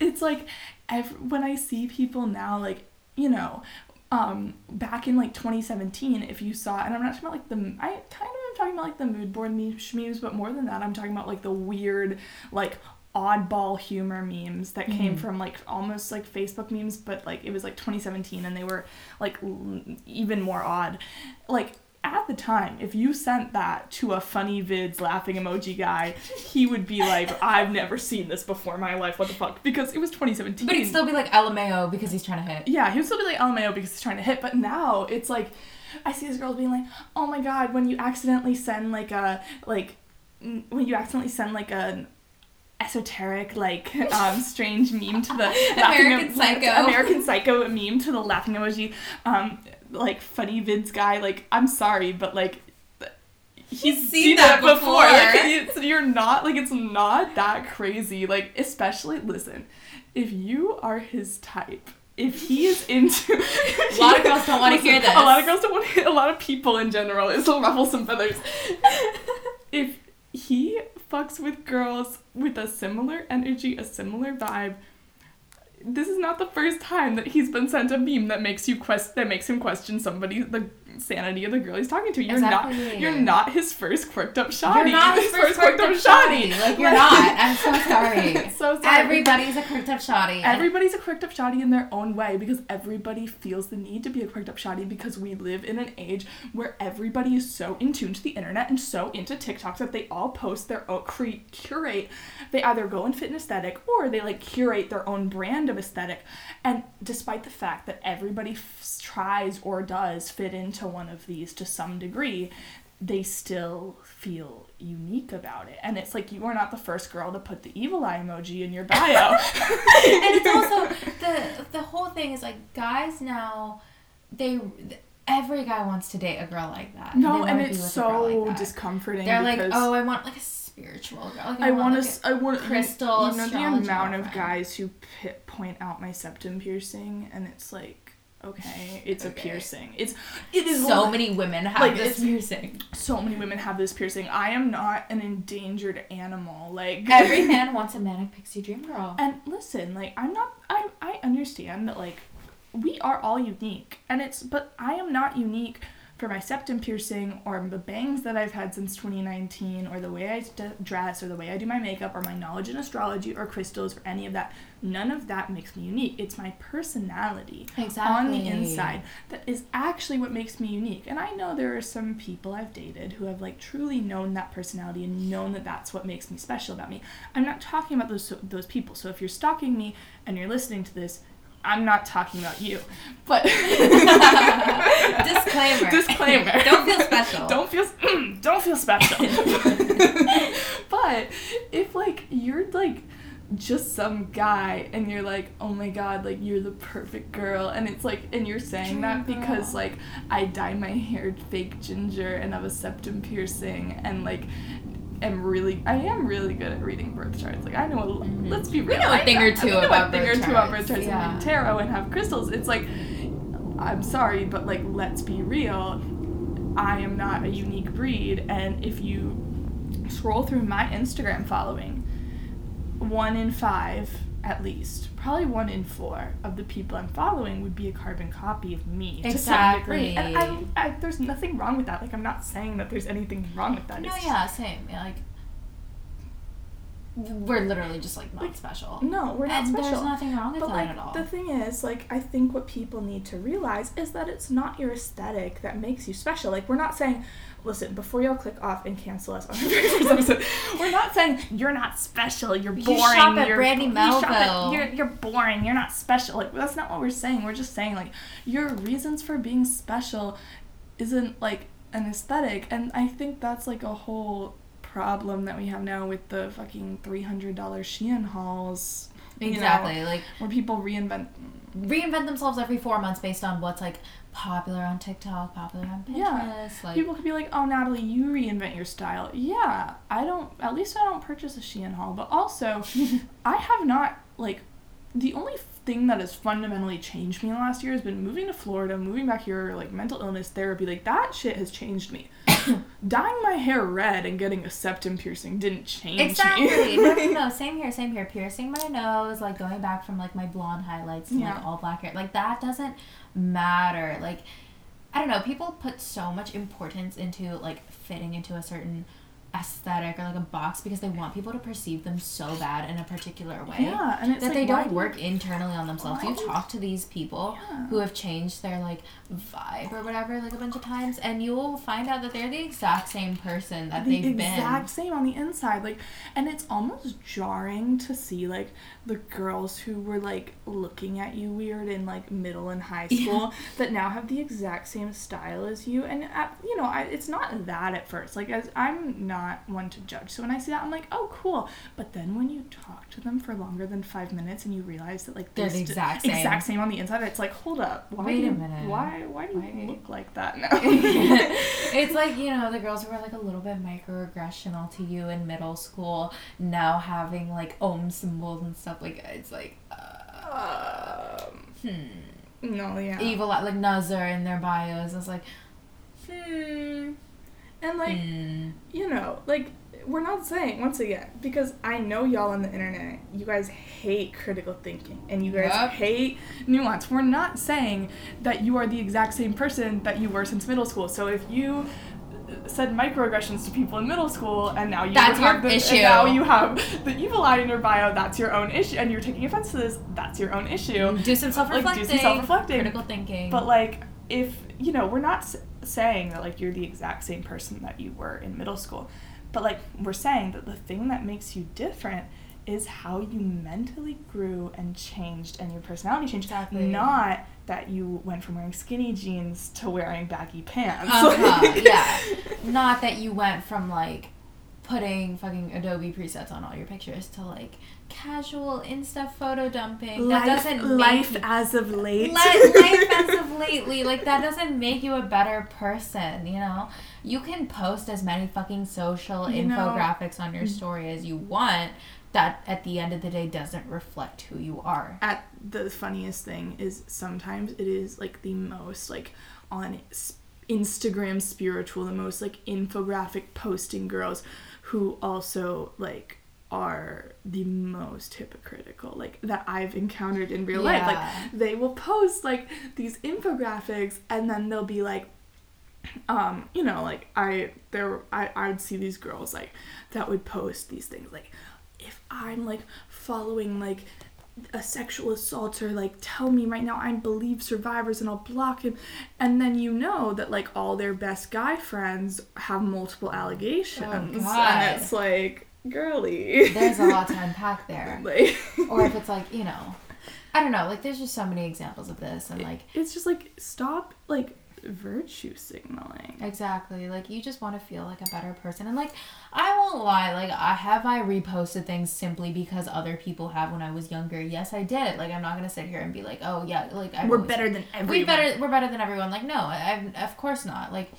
it's like ev- when I see people now, like you know, um, back in like 2017, if you saw, and I'm not talking about like the, I kind of am talking about like the mood board memes, but more than that, I'm talking about like the weird, like oddball humor memes that came Mhm. from like almost like Facebook memes, but like it was like 2017 and they were like l- even more odd. Like at the time, if you sent that to a funny vids laughing emoji guy, he would be like, I've never seen this before in my life. What the fuck? Because it was 2017. but he'd still be like LMAO because he's trying to hit. Yeah, he would still be like LMAO because he's trying to hit, but now it's like I see these girls being like, "Oh my god, when you accidentally send like a like when you accidentally send like an esoteric like um strange meme to the American em- Psycho. American Psycho meme to the laughing emoji um like funny vids guy like I'm sorry but like he's seen that before. Like, it's, you're not like it's not that crazy like especially listen if you are his type if he is into A lot of girls don't wanna Listen, hear this. A lot of girls don't want to a lot of people in general to ruffle some feathers. if he fucks with girls with a similar energy, a similar vibe, this is not the first time that he's been sent a meme that makes you quest that makes him question somebody the sanity of the girl he's talking to. You're not you're not his first quirked up shawty. You're not his first quirked up shawty. Like you're not. I'm so sorry. so sorry. Everybody's a quirked up shawty. Everybody's a quirked up shawty in their own way because everybody feels the need to be a quirked up shawty because we live in an age where everybody is so in tune to the internet and so into TikToks that they all post their own cre- curate. They either go and fit an aesthetic or they like curate their own brand of aesthetic. And despite the fact that everybody f- tries or does fit into one of these to some degree, they still feel unique about it. And it's like you are not the first girl to put the evil eye emoji in your bio. and it's also the the whole thing is like guys now they every guy wants to date a girl like that. No, They and it's with a girl so like discomforting. They're like, oh, I want like a spiritual girl. Like, I want like to. I want crystal You know the amount of guys who p- point out my septum piercing, and it's like, okay, it's a piercing. It's it is so li- many women have like, this piercing. So many women have this piercing. I am not an endangered animal. Like Every man wants a manic pixie dream girl. And listen, like I'm not I I understand that like we are all unique and it's but I am not unique for my septum piercing or the bangs that I've had since 2019 or the way I d- dress or the way I do my makeup or my knowledge in astrology or crystals or any of that. None of that makes me unique. It's my personality on the inside that is actually what makes me unique. And I know there are some people I've dated who have like truly known that personality and known that that's what makes me special about me. I'm not talking about those those people. So if you're stalking me and you're listening to this, I'm not talking about you. But Disclaimer. Disclaimer. Don't feel special. don't feel mm, don't feel special. but if like you're like just some guy and you're like, oh my god, like you're the perfect girl, and it's like, and you're saying that because like I dye my hair fake ginger and have a septum piercing and like am really I am really good at reading birth charts. Like I know a, Mhm. let's be We real. know a I thing or I two know about a thing or two about birth charts yeah. and tarot and have crystals. It's like I'm sorry, but like let's be real. I am not a unique breed, and if you scroll through my Instagram following, one in five, at least, probably one in four of the people I'm following would be a carbon copy of me to some degree. And I, I, there's nothing wrong with that. Like I'm not saying that there's anything wrong with that. No, It's yeah, same. Yeah, like we're literally just like not Like, special. No, we're not and special. there's nothing wrong with But that like at all. the thing is, like I think what people need to realize is that it's not your aesthetic that makes you special. Like we're not saying, listen, before y'all click off and cancel us on the very first episode, we're not saying you're not special. You're boring. You shop at you're, Brandy you shop at- Melville. you're you're boring. You're not special. Like that's not what we're saying. We're just saying like your reasons for being special isn't like an aesthetic, and I think that's like a whole problem that we have now with the fucking three hundred dollar Shein hauls. you know, exactly. Like where people reinvent reinvent themselves every four months based on what's like popular on TikTok, popular on Pinterest. Yeah. Like people could be like oh natalie you reinvent your style yeah i don't at least i don't purchase a shein haul but also i have not like the only thing that has fundamentally changed me in the last year has been moving to florida moving back here like mental illness therapy like that shit has changed me dyeing my hair red and getting a septum piercing didn't change Exactly. me no, no, no. Same here. Same here. Piercing my nose, like going back from like my blonde highlights to Yeah. like all black hair. Like that doesn't matter. Like I don't know. People put so much importance into like fitting into a certain aesthetic or like a box because they want people to perceive them so bad in a particular way. yeah and it's that like, they don't do- work internally on themselves. why You talk to these people Yeah. who have changed their like vibe or whatever like a bunch of times, and you will find out that they're the exact same person that the they've exact been. Exact same on the inside like and it's almost jarring to see like the girls who were like looking at you weird in like middle and high school that now have the exact same style as you and at, you know I, it's not that at first like as i'm not one to judge so when i see that i'm like oh cool but then when you talk to them for longer than five minutes and you realize that like They're they the exact same. exact same on the inside it's like hold up why Wait a you, minute. why why do you look like that now it's like you know the girls who were like a little bit microaggressional to you in middle school now having like om symbols and stuff like it's like uh, Uh, hmm. No, yeah. Evil like Nazar in their bios. It's like, hmm. And like, hmm. you know, like we're not saying once again because I know y'all on the internet, you guys hate critical thinking and you guys Yup. hate nuance. We're not saying that you are the exact same person that you were since middle school. So if you uh, said microaggressions to people in middle school and now you That's have your the, issue. and now you have the evil eye in your bio, that's your own issue and you're taking offense to this, that's your own issue. Do some self Like, do some self-reflecting. Critical thinking. But like, if you know, we're not saying that like you're the exact same person that you were in middle school, but like we're saying that the thing that makes you different is how you mentally grew and changed and your personality changed. Exactly. Not that you went from wearing skinny jeans to wearing baggy pants. Uh-huh, yeah. Not that you went from like putting fucking Adobe presets on all your pictures to like casual Insta photo dumping. that doesn't life you- as of late. Li- life as of lately, like that doesn't make you a better person, you know? You can post as many fucking social You know- infographics on your mm. story as you want. That at the end of the day doesn't reflect who you are. at the funniest thing is sometimes it is like the most like on Instagram spiritual, the most like infographic posting girls who also like are the most hypocritical like that I've encountered in real life. Like they will post like these infographics and then they'll be like um you know like I there I I'd see these girls like that would post these things like if I'm like following like a sexual assaulter like tell me right now I believe survivors and I'll block him. And then you know that like all their best guy friends have multiple allegations. Oh, and it's like girly. There's a lot to unpack there. like Or if it's like, you know, I don't know, like there's just so many examples of this and like it's just like stop like virtue signaling Exactly. Like you just want to feel like a better person. And like I won't lie, like I have I reposted things simply because other people have when I was younger. Yes, I did. Like I'm not going to sit here and be like, "Oh, yeah, like I we're better than everyone We better we're better than everyone." Like no, I, I of course not. Like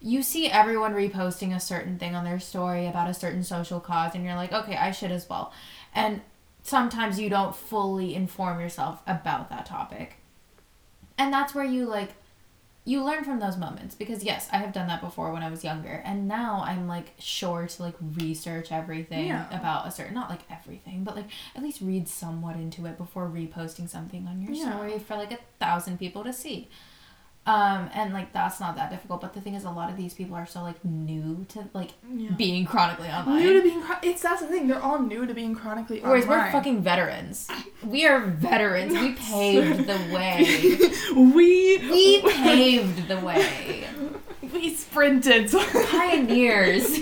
you see everyone reposting a certain thing on their story about a certain social cause and you're like, "Okay, I should as well." And sometimes you don't fully inform yourself about that topic. And that's where you like you learn from those moments because yes, I have done that before when I was younger, and now I'm like sure to like research everything Yeah. about a certain not like everything, but like at least read somewhat into it before reposting something on your Yeah. story for like a thousand people to see. Um, and like that's not that difficult, but the thing is, a lot of these people are so like new to like Yeah. being chronically online. new to being chron- it's that's the thing they're all new to being chronically Whereas online. we're fucking veterans. We are veterans. We paved the way. we We paved the way. we sprinted Pioneers.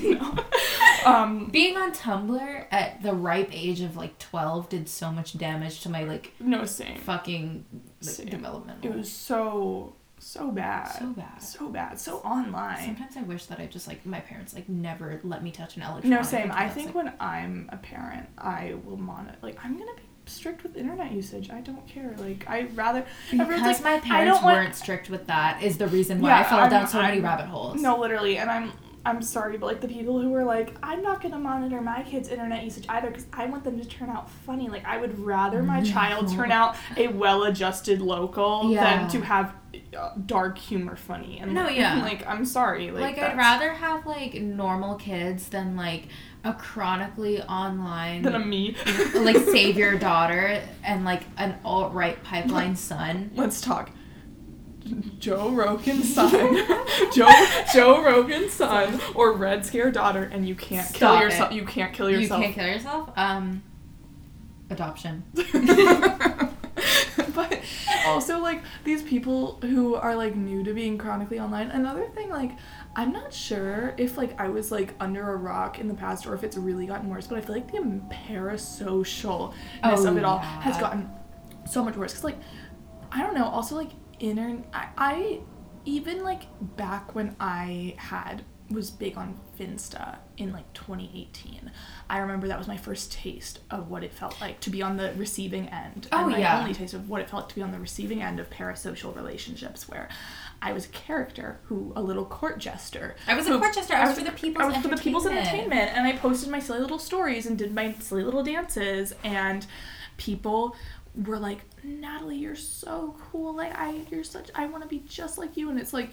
um Being on Tumblr at the ripe age of like 12 did so much damage to my like no same fucking like, Same. development. it was so so bad So bad. so bad so online Sometimes I wish that I just like my parents like never let me touch an electronic. no same i think like, when i'm a parent i will monitor like i'm gonna be strict with internet usage i don't care like i rather because like, my parents want- weren't strict with that is the reason why Yeah, I fell I'm- down so many rabbit holes. No, literally, and I'm I'm sorry, but like the people who are like, I'm not gonna monitor my kids' internet usage either because I want them to turn out funny. Like I would rather my child turn out a well-adjusted local Yeah. than to have uh, dark humor funny. And No, like, yeah. like I'm sorry, like, Like, I'd rather have like normal kids than like a chronically online than a me. like save your daughter and like an alt right pipeline son. Let's talk. Joe Rogan's son, Joe Joe Rogan's son, or Red Scare daughter, and you can't kill yourself. it. You can't kill yourself. You can't kill yourself. Um, adoption. but also like these people who are like new to being chronically online another thing like i'm not sure if like i was like under a rock in the past or if it's really gotten worse but i feel like the parasocialness Oh, of it all yeah. has gotten so much worse because like i don't know also like inner I, I even like back when i had was big on finsta in like 2018 i remember that was my first taste of what it felt like to be on the receiving end Oh, and my yeah. only taste of what it felt like to be on the receiving end of parasocial relationships where I was a character who a little court jester. I was a court jester. I was for the people's I was for the people's entertainment and I posted my silly little stories and did my silly little dances and people were like, Natalie, you're so cool. Like I, you're such. I want to be just like you. And it's like,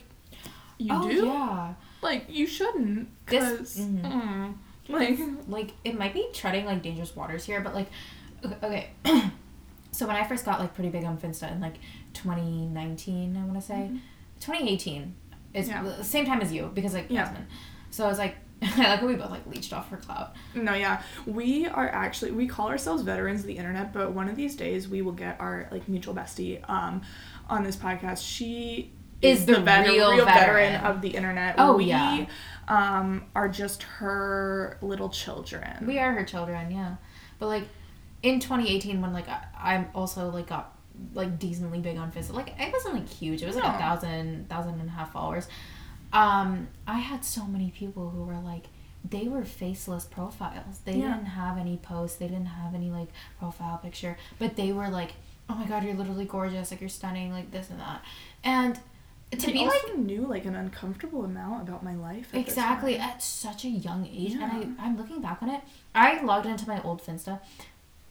you oh do. yeah. Like you shouldn't. This- Cause mhm. mm, like like it might be treading like dangerous waters here, but like okay. so when I first got like pretty big on Finsta in like 2019, I want to say 2018 It's Yeah. the same time as you because like Yeah. Jasmine. So I was like I like how we both like leached off her clout. No, yeah. We are actually we call ourselves veterans of the internet, but one of these days we will get our like mutual bestie um on this podcast. She Is the vet- real veteran. veteran. of the internet. Oh, we, yeah. um are just her little children. We are her children, yeah. But like in 2018, when like I, I'm also like got like decently big on Finsta, like it wasn't like huge. It was like No. a thousand, thousand and a half followers. Um, I had so many people who were like, they were faceless profiles. They Yeah. didn't have any posts. They didn't have any like profile picture. But they were like, oh my god, you're literally gorgeous. Like you're stunning. Like this and that. And to They be like knew like an uncomfortable amount about my life. at Exactly, at such a young age. Yeah. And I, I'm looking back on it. I logged into my old Finsta.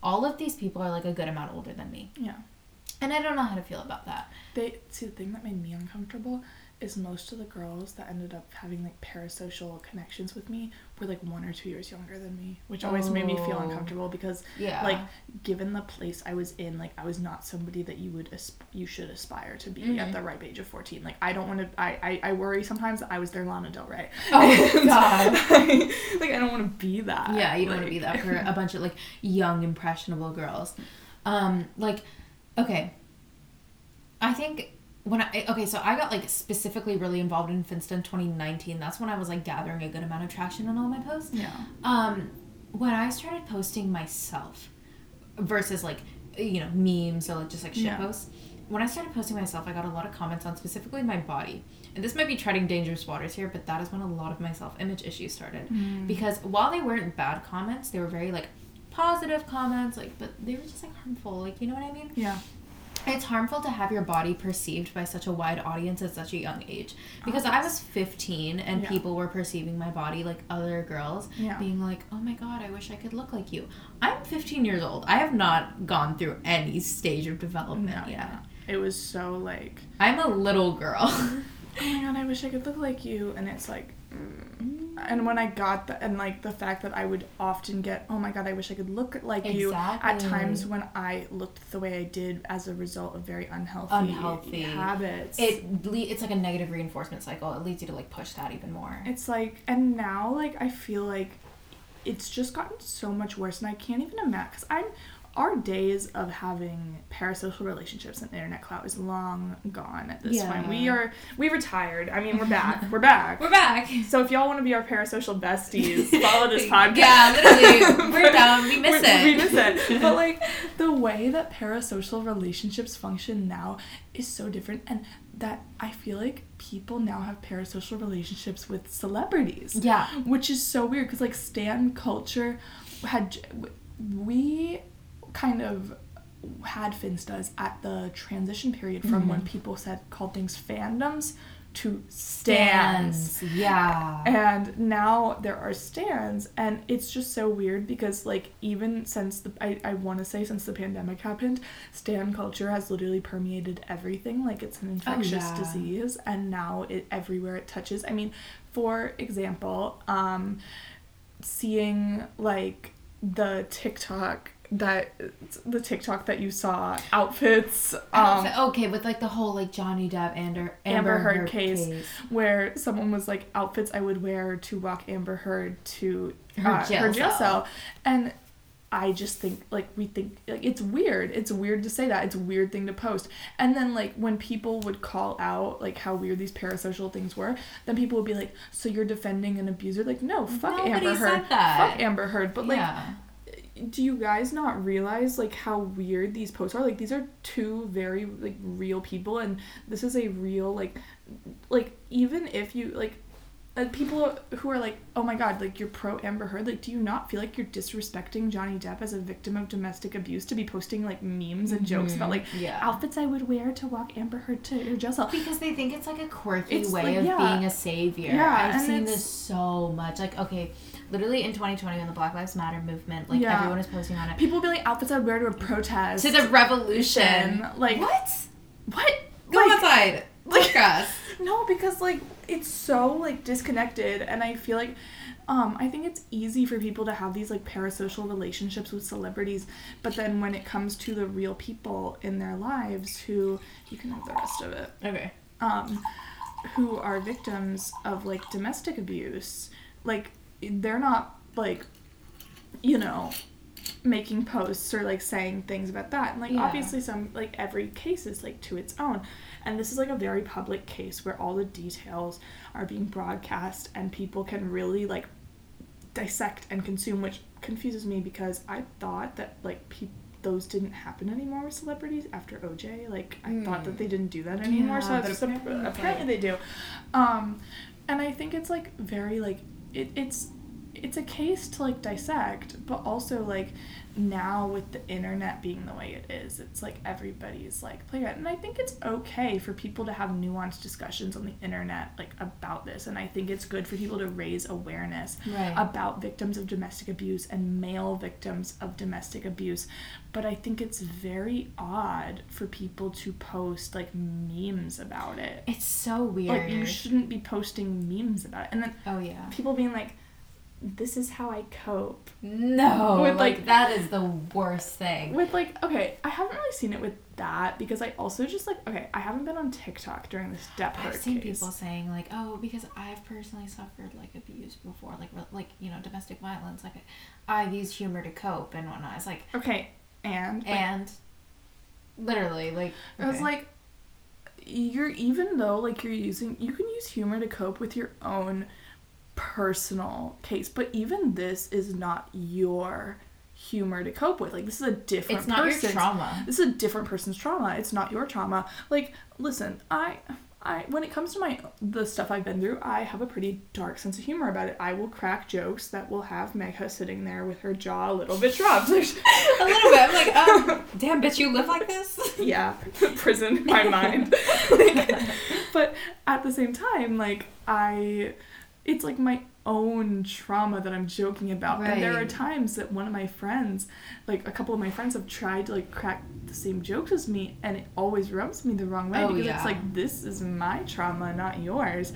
All of these people are like a good amount older than me. Yeah. And I don't know how to feel about that. They see the thing that made me uncomfortable is most of the girls that ended up having like parasocial connections with me were like one or two years younger than me, which always made me feel Oh. uncomfortable because Yeah. like given the place I was in, like I was not somebody that you would asp- you should aspire to be at Mhm. the ripe age of fourteen. Like I don't want to. I, I I worry sometimes that I was their Lana Del Rey. Oh, God. like I don't want to be that. yeah, you don't want to be that for a bunch of like young, impressionable girls. Um, like, okay. I think when I okay, so I got like specifically really involved in Finsta in 2019. That's when I was like gathering a good amount of traction on all my posts. yeah. Um, when I started posting myself versus like you know memes or like just like shit Yeah. posts. When I started posting myself, I got a lot of comments on specifically my body. And this might be treading dangerous waters here, but that is when a lot of my self-image issues started. Mm. Because while they weren't bad comments, they were very like positive comments, like but they were just like harmful, like you know what I mean? Yeah. It's harmful to have your body perceived by such a wide audience at such a young age. Because I was 15 and Yeah. people were perceiving my body like other girls, Yeah. being like, oh my god, I wish I could look like you. I'm 15 years old. I have not gone through any stage of development No, yet. yeah. It was so like, I'm a little girl. oh my god, I wish I could look like you, and it's like, mm. And when I got the and like the fact that I would often get, oh my god, I wish I could look like you at times when I looked the way I did as a result of very unhealthy, Unhealthy. habits. it le- it's like a negative reinforcement cycle. It leads you to like push that even more. It's like, and now like I feel like it's just gotten so much worse, and I can't even imagine because I'm. Our days of having parasocial relationships and internet clout is long gone at this Yeah. point. We are we retired. I mean, we're back. We're back. We're back. So if y'all want to be our parasocial besties, follow this podcast. Yeah, literally, we're down. We miss We're- it. We miss it. But like the way that parasocial relationships function now is so different, and that I feel like people now have parasocial relationships with celebrities. Yeah. Which is so weird because like stan culture had we kind of had finstas at the transition period from when Mhm. people said called things fandoms to stans. Stands. Yeah. And now there are stands, and it's just so weird because, like, even since the, I, I want to say since the pandemic happened, stan culture has literally permeated everything. Like, it's an infectious yeah. disease, and now it everywhere it touches. I mean, for example, um, seeing, like, the TikTok that the TikTok that you saw outfits um okay, with like the whole like Johnny Depp and Amber, Amber Heard case. where someone was like outfits I would wear to walk Amber Heard to Her uh, jail her jail cell. cell, and I just think like we think like it's weird. It's weird to say that. It's a weird thing to post. And then like when people would call out like how weird these parasocial things were, then people would be like, "So you're defending an abuser?" Like, no, fuck Nobody Amber Heard. Fuck Amber Heard. But like yeah. Do you guys not realize like how weird these posts are like these are two very like real people and this is a real like like even if you like uh, people who are like oh my god like you're pro amber heard like do you not feel like you're disrespecting johnny depp as a victim of domestic abuse to be posting like memes and jokes about like Mm-hmm. yeah. outfits i would wear to walk amber heard to your jail cell Because they think it's like a quirky It's way like- of yeah. being a savior. Yeah, I've seen this so much. Like, okay, literally in 2020 when the Black Lives Matter movement, like Yeah. everyone was posting on it. People be like outfits I'd wear to a protest. To the revolution. Like what? what? Go Like, outside. like- us. No, because like it's so like disconnected and I feel like um I think it's easy for people to have these like parasocial relationships with celebrities, but then when it comes to the real people in their lives who you can have the rest of it. Okay. Um who are victims of like domestic abuse, like they're not like you know making posts or like saying things about that. And like Yeah. obviously some like every case is like to its own. And this is like a very public case where all the details are being broadcast and people can really like dissect and consume which confuses me because i thought that like pe- those didn't happen anymore with celebrities after oj like i thought that they didn't do that anymore. So Hmm. Yeah, it's apparently, apparently, they do. Um and i think it's like very like it, it's it's a case to like dissect but also like now with the internet being the way it is it's like everybody's like playing it and i think it's okay for people to have nuanced discussions on the internet like about this and i think it's good for people to raise awareness Right. about victims of domestic abuse and male victims of domestic abuse but i think it's very odd for people to post like memes about it It's so weird. like you shouldn't be posting memes about it and then oh yeah. people being like this is how i cope No. With, like, like- that is the worst thing. with like okay i haven't really seen it with that because i also just like okay i haven't been on tiktok during this Depp I've seen case. people saying like, "Oh, because I've personally suffered like abuse before, like like you know domestic violence. Like I've used humor to cope and whatnot." It's like, okay and like, and literally like I was like, you're even though like you're using, you can use humor to cope with your own personal case, but even this is not your humor to cope with. Like this is a different. it's not your person's- trauma. This is a different person's trauma. It's not your trauma. Like, listen, I. I, when it comes to my the stuff I've been through, I have a pretty dark sense of humor about it. I will crack jokes that will have Megha sitting there with her jaw a little bit dropped. A little bit. I'm like, um, damn, bitch, you live like this. yeah, prison my mind. Like, but at the same time, like I, it's like my own trauma that I'm joking about. And there are times that one of my friends, like a couple of my friends, have tried to like crack the same jokes as me, and it always rubs me the wrong way Oh, because yeah. it's like this is my trauma, not yours.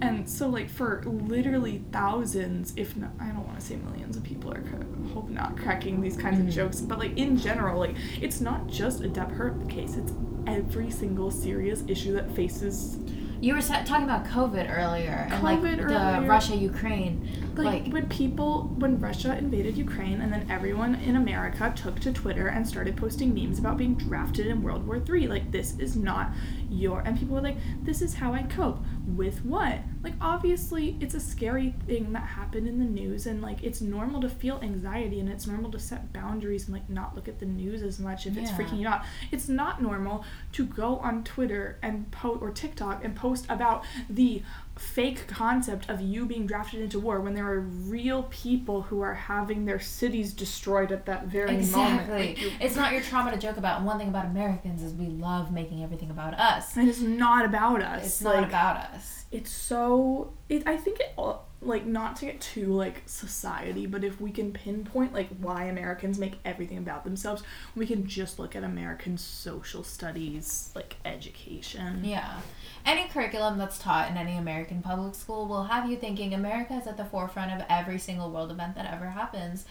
And so, like for literally thousands, if not, I don't want to say millions of people are, hope not cracking these kinds Mhm. of jokes, but like in general, like it's not just a Depp Heard case; it's every single serious issue that faces You were sa- talking about COVID earlier and like COVID the. Russia Ukraine. like, Like, when people when Russia invaded Ukraine and then everyone in America took to Twitter and started posting memes about being drafted in World War Three. Like this is not your and people were like, This is how I cope. With what? Like obviously it's a scary thing that happened in the news and like it's normal to feel anxiety and it's normal to set boundaries and like not look at the news as much if it's freaking you out. It's not normal to go on Twitter and post or TikTok and post about the fake concept of you being drafted into war when there are real people who are having their cities destroyed at that very moment. exactly. Like, It's not your trauma to joke about. And one thing about Americans is we love making everything about us. and it's not about us. It's like, not about us. It's so it i think it all like not to get too like society but if we can pinpoint like why americans make everything about themselves we can just look at american social studies like education Yeah. Any curriculum that's taught in any American public school will have you thinking America is at the forefront of every single world event that ever happens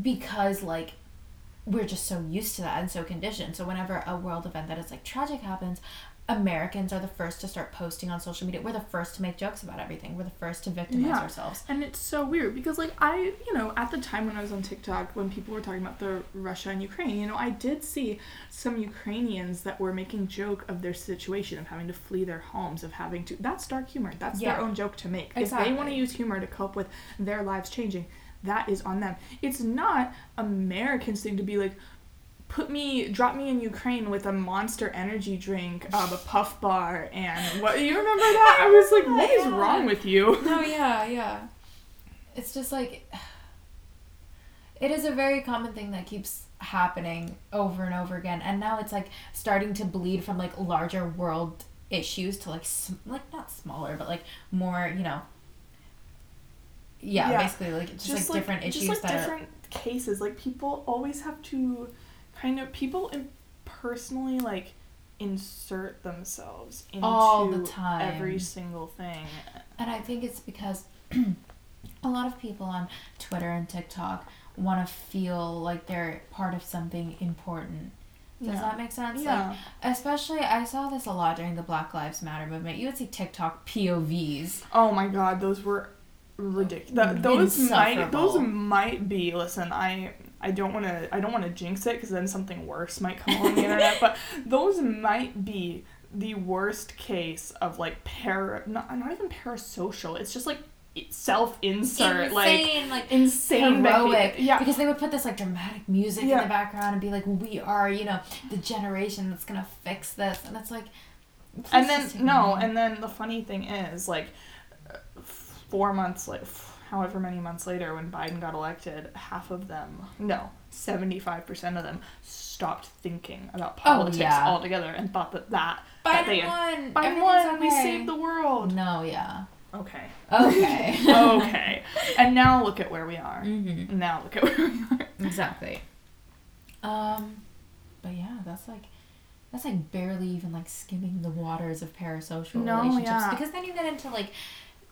because, like, we're just so used to that and so conditioned. So, whenever a world event that is like tragic happens, Americans are the first to start posting on social media. We're the first to make jokes about everything. We're the first to victimize Yeah. ourselves. And it's so weird because, like, I, you know, at the time when I was on TikTok, when people were talking about the Russia and Ukraine, you know, I did see some Ukrainians that were making joke of their situation of having to flee their homes, of having to. That's dark humor. That's Yeah. their own joke to make. If they want to use humor to cope with their lives changing, that is on them. It's not Americans' thing to be like, put me drop me in Ukraine with a monster energy drink, um, a puff bar, and what you remember that? I was like, what is Yeah. wrong with you? No, yeah, yeah. It's just like it is a very common thing that keeps happening over and over again, and now it's like starting to bleed from like larger world issues to like sm- like not smaller, but like more you know. yeah, Yeah. basically like just, like different issues just like that different cases. Like people always have to kind of people in personally like insert themselves into All the time. every single thing. And I think it's because a lot of people on Twitter and TikTok want to feel like they're part of something important. Does Yeah. that make sense? Yeah. Like, especially, I saw this a lot during the Black Lives Matter movement. You would see TikTok POVs. Oh my god, those were ridiculous. Those might those might be. Listen, I I don't want to I don't want to jinx it because then something worse might come on the internet. But those might be the worst case of like para not not even parasocial. It's just like self insert like Insane, like, insane heroic. Yeah. Because they would put this like dramatic music in the background and be like, "We are, you know, the generation that's gonna fix this," and it's like. and then no and then the funny thing is like uh, four months like however many months later when biden got elected half of them no 75% of them stopped thinking about politics Oh, yeah. altogether and thought that that that Biden they won. biden won we saved the world No, yeah. okay Okay. okay and now look at where we are Mm-hmm. now look at where we are Exactly. Um, but yeah, that's like that's like barely even like skimming the waters of parasocial No, relationships yeah. because then you get into like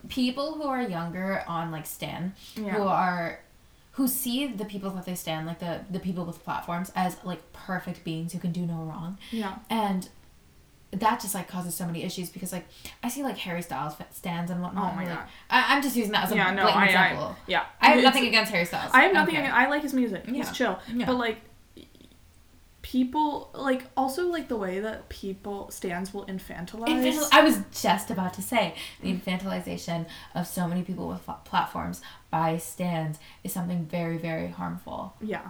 people who are younger on like Stan who are who see the people that they stan like the the people with platforms as like perfect beings who can do no wrong yeah and that just like causes so many issues because like I see like Harry Styles stans and whatnot. Oh my and, like, God. I, I'm just using that as a yeah no blatant I, example. I yeah I have It's- nothing against Harry Styles. I have nothing. Okay. against- I like his music. Yeah. He's chill. Yeah. But like, people like also like the way that people stans will infantilize. Infantil- I was just about to say the infantilization of so many people with pl- platforms by stans is something very, very harmful. yeah,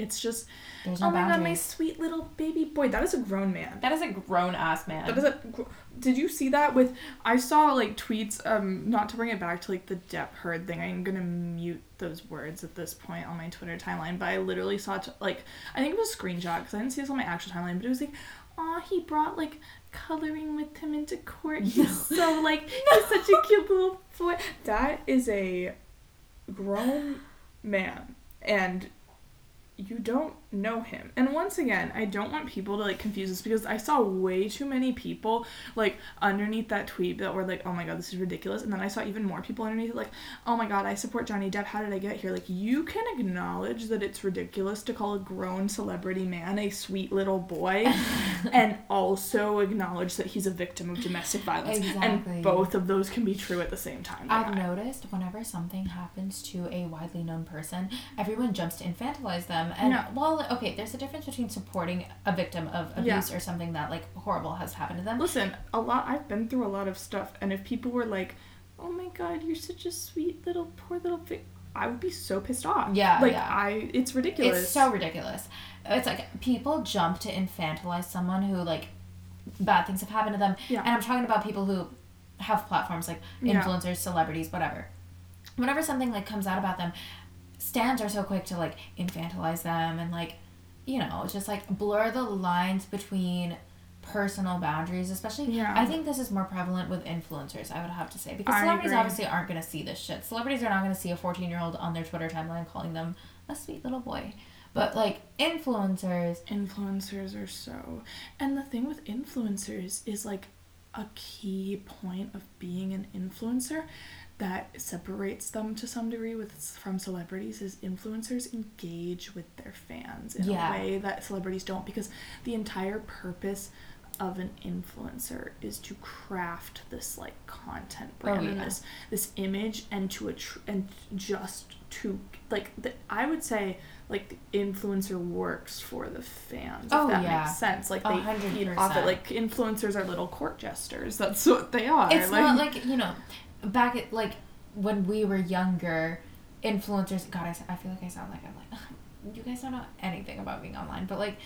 it's just There's no oh my god, my boundaries. sweet little baby boy. That is a grown man. that is a grown ass man. That is a. gr- Did you see that with? I saw like tweets. Um, not to bring it back to like the Depp Heard thing. I'm gonna mute those words at this point on my Twitter timeline. But I literally saw t- like I think it was a screenshot because I didn't see this on my actual timeline. But it was like, oh, he brought like coloring with him into court. He's so like he's such a cute little boy. That is a grown man and you don't know him. And once again, I don't want people to like confuse this because I saw way too many people like underneath that tweet that were like, "Oh my god, this is ridiculous." And then I saw even more people underneath it like, "Oh my god, I support Johnny Depp. How did I get here?" Like you can acknowledge that it's ridiculous to call a grown celebrity man a sweet little boy and also acknowledge that he's a victim of domestic violence. Exactly. And both of those can be true at the same time. I've I- noticed whenever something happens to a widely known person, everyone jumps to infantilize them. And Yeah. well, okay, there's a difference between supporting a victim of Yeah. abuse or something that like horrible has happened to them. Listen, a lot. I've been through a lot of stuff, and if people were like, "Oh my God, you're such a sweet little poor little," vi-, I would be so pissed off. Yeah, like yeah. I, it's ridiculous. It's so ridiculous. It's like people jump to infantilize someone who like bad things have happened to them. Yeah. And I'm talking about people who have platforms like Yeah. influencers, celebrities, whatever. Whenever something like comes out about them, stans are so quick to like infantilize them and like you know, just like blur the lines between personal boundaries, especially Yeah. I think this is more prevalent with influencers, I would have to say. Because I celebrities agree. obviously aren't gonna see this shit. Celebrities are not gonna see a fourteen year old on their Twitter timeline calling them a sweet little boy. But like influencers influencers are so, and the thing with influencers is like a key point of being an influencer that separates them to some degree with from celebrities is influencers engage with their fans in Yeah. a way that celebrities don't because the entire purpose of an influencer is to craft this like content oh, brand and yeah. this this image and to attr- and just to like the, I would say like the influencer works for the fans if Oh, that yeah. makes sense like they hundred feed off it like influencers are little court jesters that's what they are it's not like you know back at like when we were younger influencers god I feel like i sound like i'm like you guys don't know anything about being online but like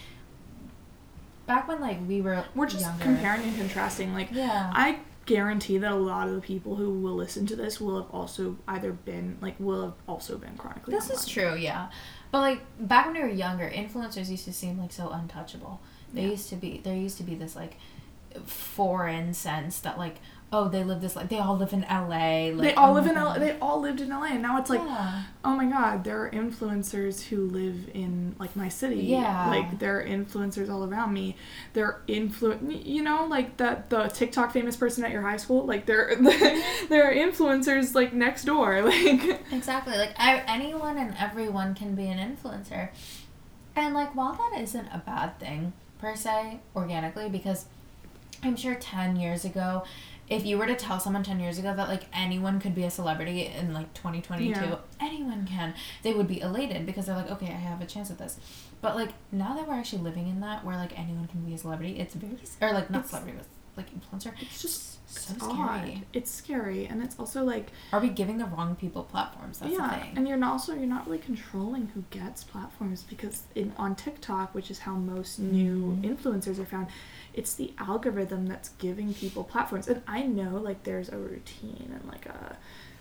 back when like we were we're just younger. comparing and contrasting like yeah. I guarantee that a lot of the people who will listen to this will have also either been like will have also been chronically this is true yeah. But like back when we were younger influencers used to seem like so untouchable. They Yeah. used to be there used to be this like foreign sense that like oh they live this like they all live in LA like they all oh live in L. God. They all lived in LA, and now it's like, Yeah. oh my God, there are influencers who live in like my city. Yeah. like there are influencers all around me. They're influ, you know, like that the TikTok famous person at your high school. Like there, there are influencers like next door. Like Exactly. Like I, anyone and everyone can be an influencer. And like while that isn't a bad thing per se organically because I'm sure 10 years ago if you were to tell someone 10 years ago that like anyone could be a celebrity in like 2022 Yeah. anyone can they would be elated because they're like okay I have a chance at this but like now that we're actually living in that where like anyone can be a celebrity it's very or like not It's- celebrity but like influencer it's just so it's scary odd. It's scary, and it's also like are we giving the wrong people platforms that's the yeah, thing and you're not also you're not really controlling who gets platforms because in on TikTok, which is how most new Mhm. influencers are found, it's the algorithm that's giving people platforms. And I know like there's a routine and like a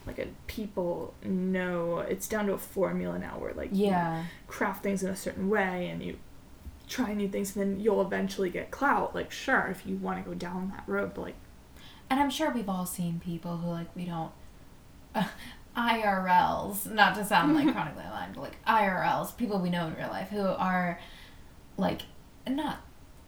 like a people know it's down to a formula now where like you yeah craft things in a certain way and you try new things and then you'll eventually get clout. Like sure, if you want to go down that road, but like And I'm sure we've all seen people who like we don't uh, IRLs, not to sound like chronically online, but like IRLs, people we know in real life who are like not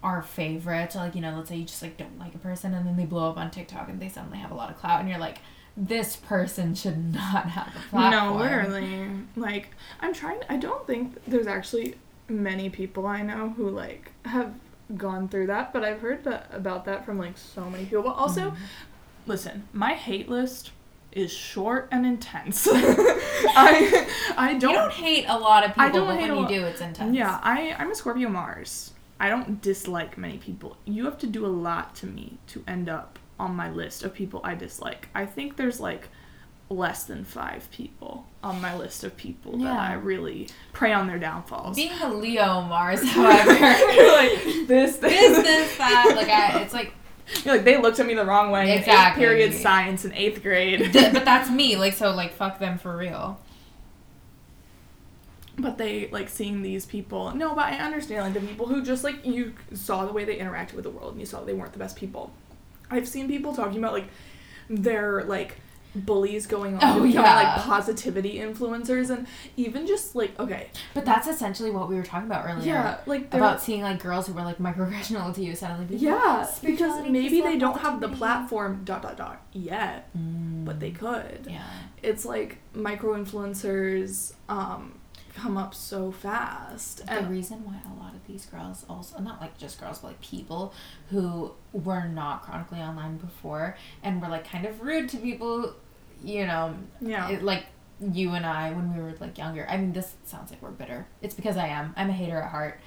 our favorite. Like you know, let's say you just like don't like a person and then they blow up on TikTok and they suddenly have a lot of clout and you're like, this person should not have a platform. No, literally. Like, I'm trying. I don't think there's actually many people I know who like have gone through that, but I've heard that about that from like so many people. But also, Mhm. listen, my hate list is short and intense. I I don't. don't hate a lot of people, I don't but hate when you do, it's intense. Yeah, I I'm a Scorpio Mars. I don't dislike many people. You have to do a lot to me to end up on my list of people I dislike. I think there's like less than five people on my list of people that I really prey on their downfalls. Being a Leo Mars, however, You're like this, this, this, that, like I, it's like You're like they looked at me the wrong way in eighth Exactly. period science in eighth grade. Th- but that's me. Like so, like fuck them for real. but they like seeing these people no but i understand like the people who just like you saw the way they interacted with the world and you saw they weren't the best people i've seen people talking about like their like bullies going on Oh, yeah. like positivity influencers and even just like okay But that's essentially what we were talking about earlier. yeah like About seeing like girls who were like microaggressional to you suddenly. like, yeah because maybe they don't have the platform dot dot dot yet Mm. but they could Yeah. it's like micro influencers um come up so fast and The and reason why a lot of these girls also not like just girls but like people who were not chronically online before and were like kind of rude to people, you know, yeah it, like you and I when we were like younger. I mean, this sounds like we're bitter. It's because I am. I'm a hater at heart.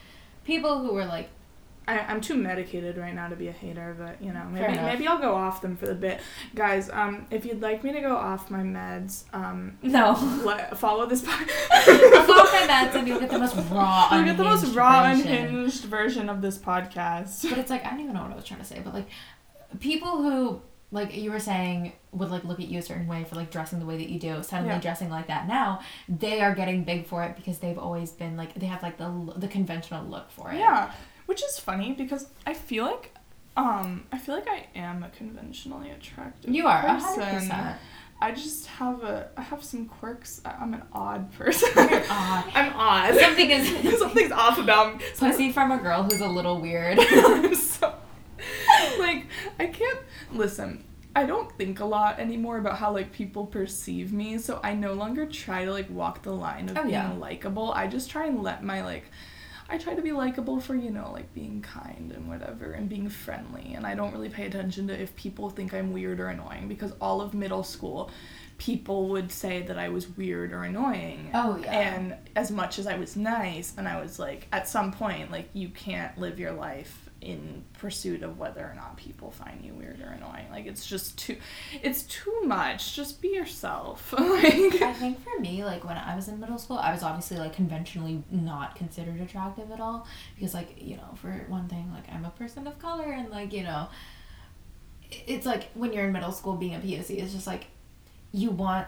People who were like, I, I'm too medicated right now to be a hater, but you know, maybe maybe I'll go off them for the bit. Guys, um, if you'd like me to go off my meds, um, no. let, follow this podcast. Follow my meds and you'll get the most raw, You'll get the most raw, version. unhinged version of this podcast. But it's like I don't even know what I was trying to say, but like people who like you were saying would like look at you a certain way for like dressing the way that you do, suddenly Yeah. dressing like that now, they are getting big for it because they've always been like they have like the the conventional look for it. Yeah, which is funny because I feel like, um, I feel like I am a conventionally attractive. You are person. percent. I just have a, I have some quirks. I'm an odd person. You're odd. I'm odd. Something is Something's off about me. pussy from a girl who's a little weird. I'm so like I can't listen. I don't think a lot anymore about how like people perceive me, so I no longer try to like walk the line of Oh, being yeah. likable. I just try and let my like I try to be likable for, you know, like being kind and whatever and being friendly. And I don't really pay attention to if people think I'm weird or annoying because all of middle school people would say that I was weird or annoying. Oh, yeah. And as much as I was nice and I was like at some point like you can't live your life in pursuit of whether or not people find you weird or annoying. Like it's just too it's too much. Just be yourself. like I think for me, like when I was in middle school, I was obviously like conventionally not considered attractive at all because, like, you know, for one thing, like I'm a person of color, and like you know, it's like when you're in middle school being a POC, it's just like you want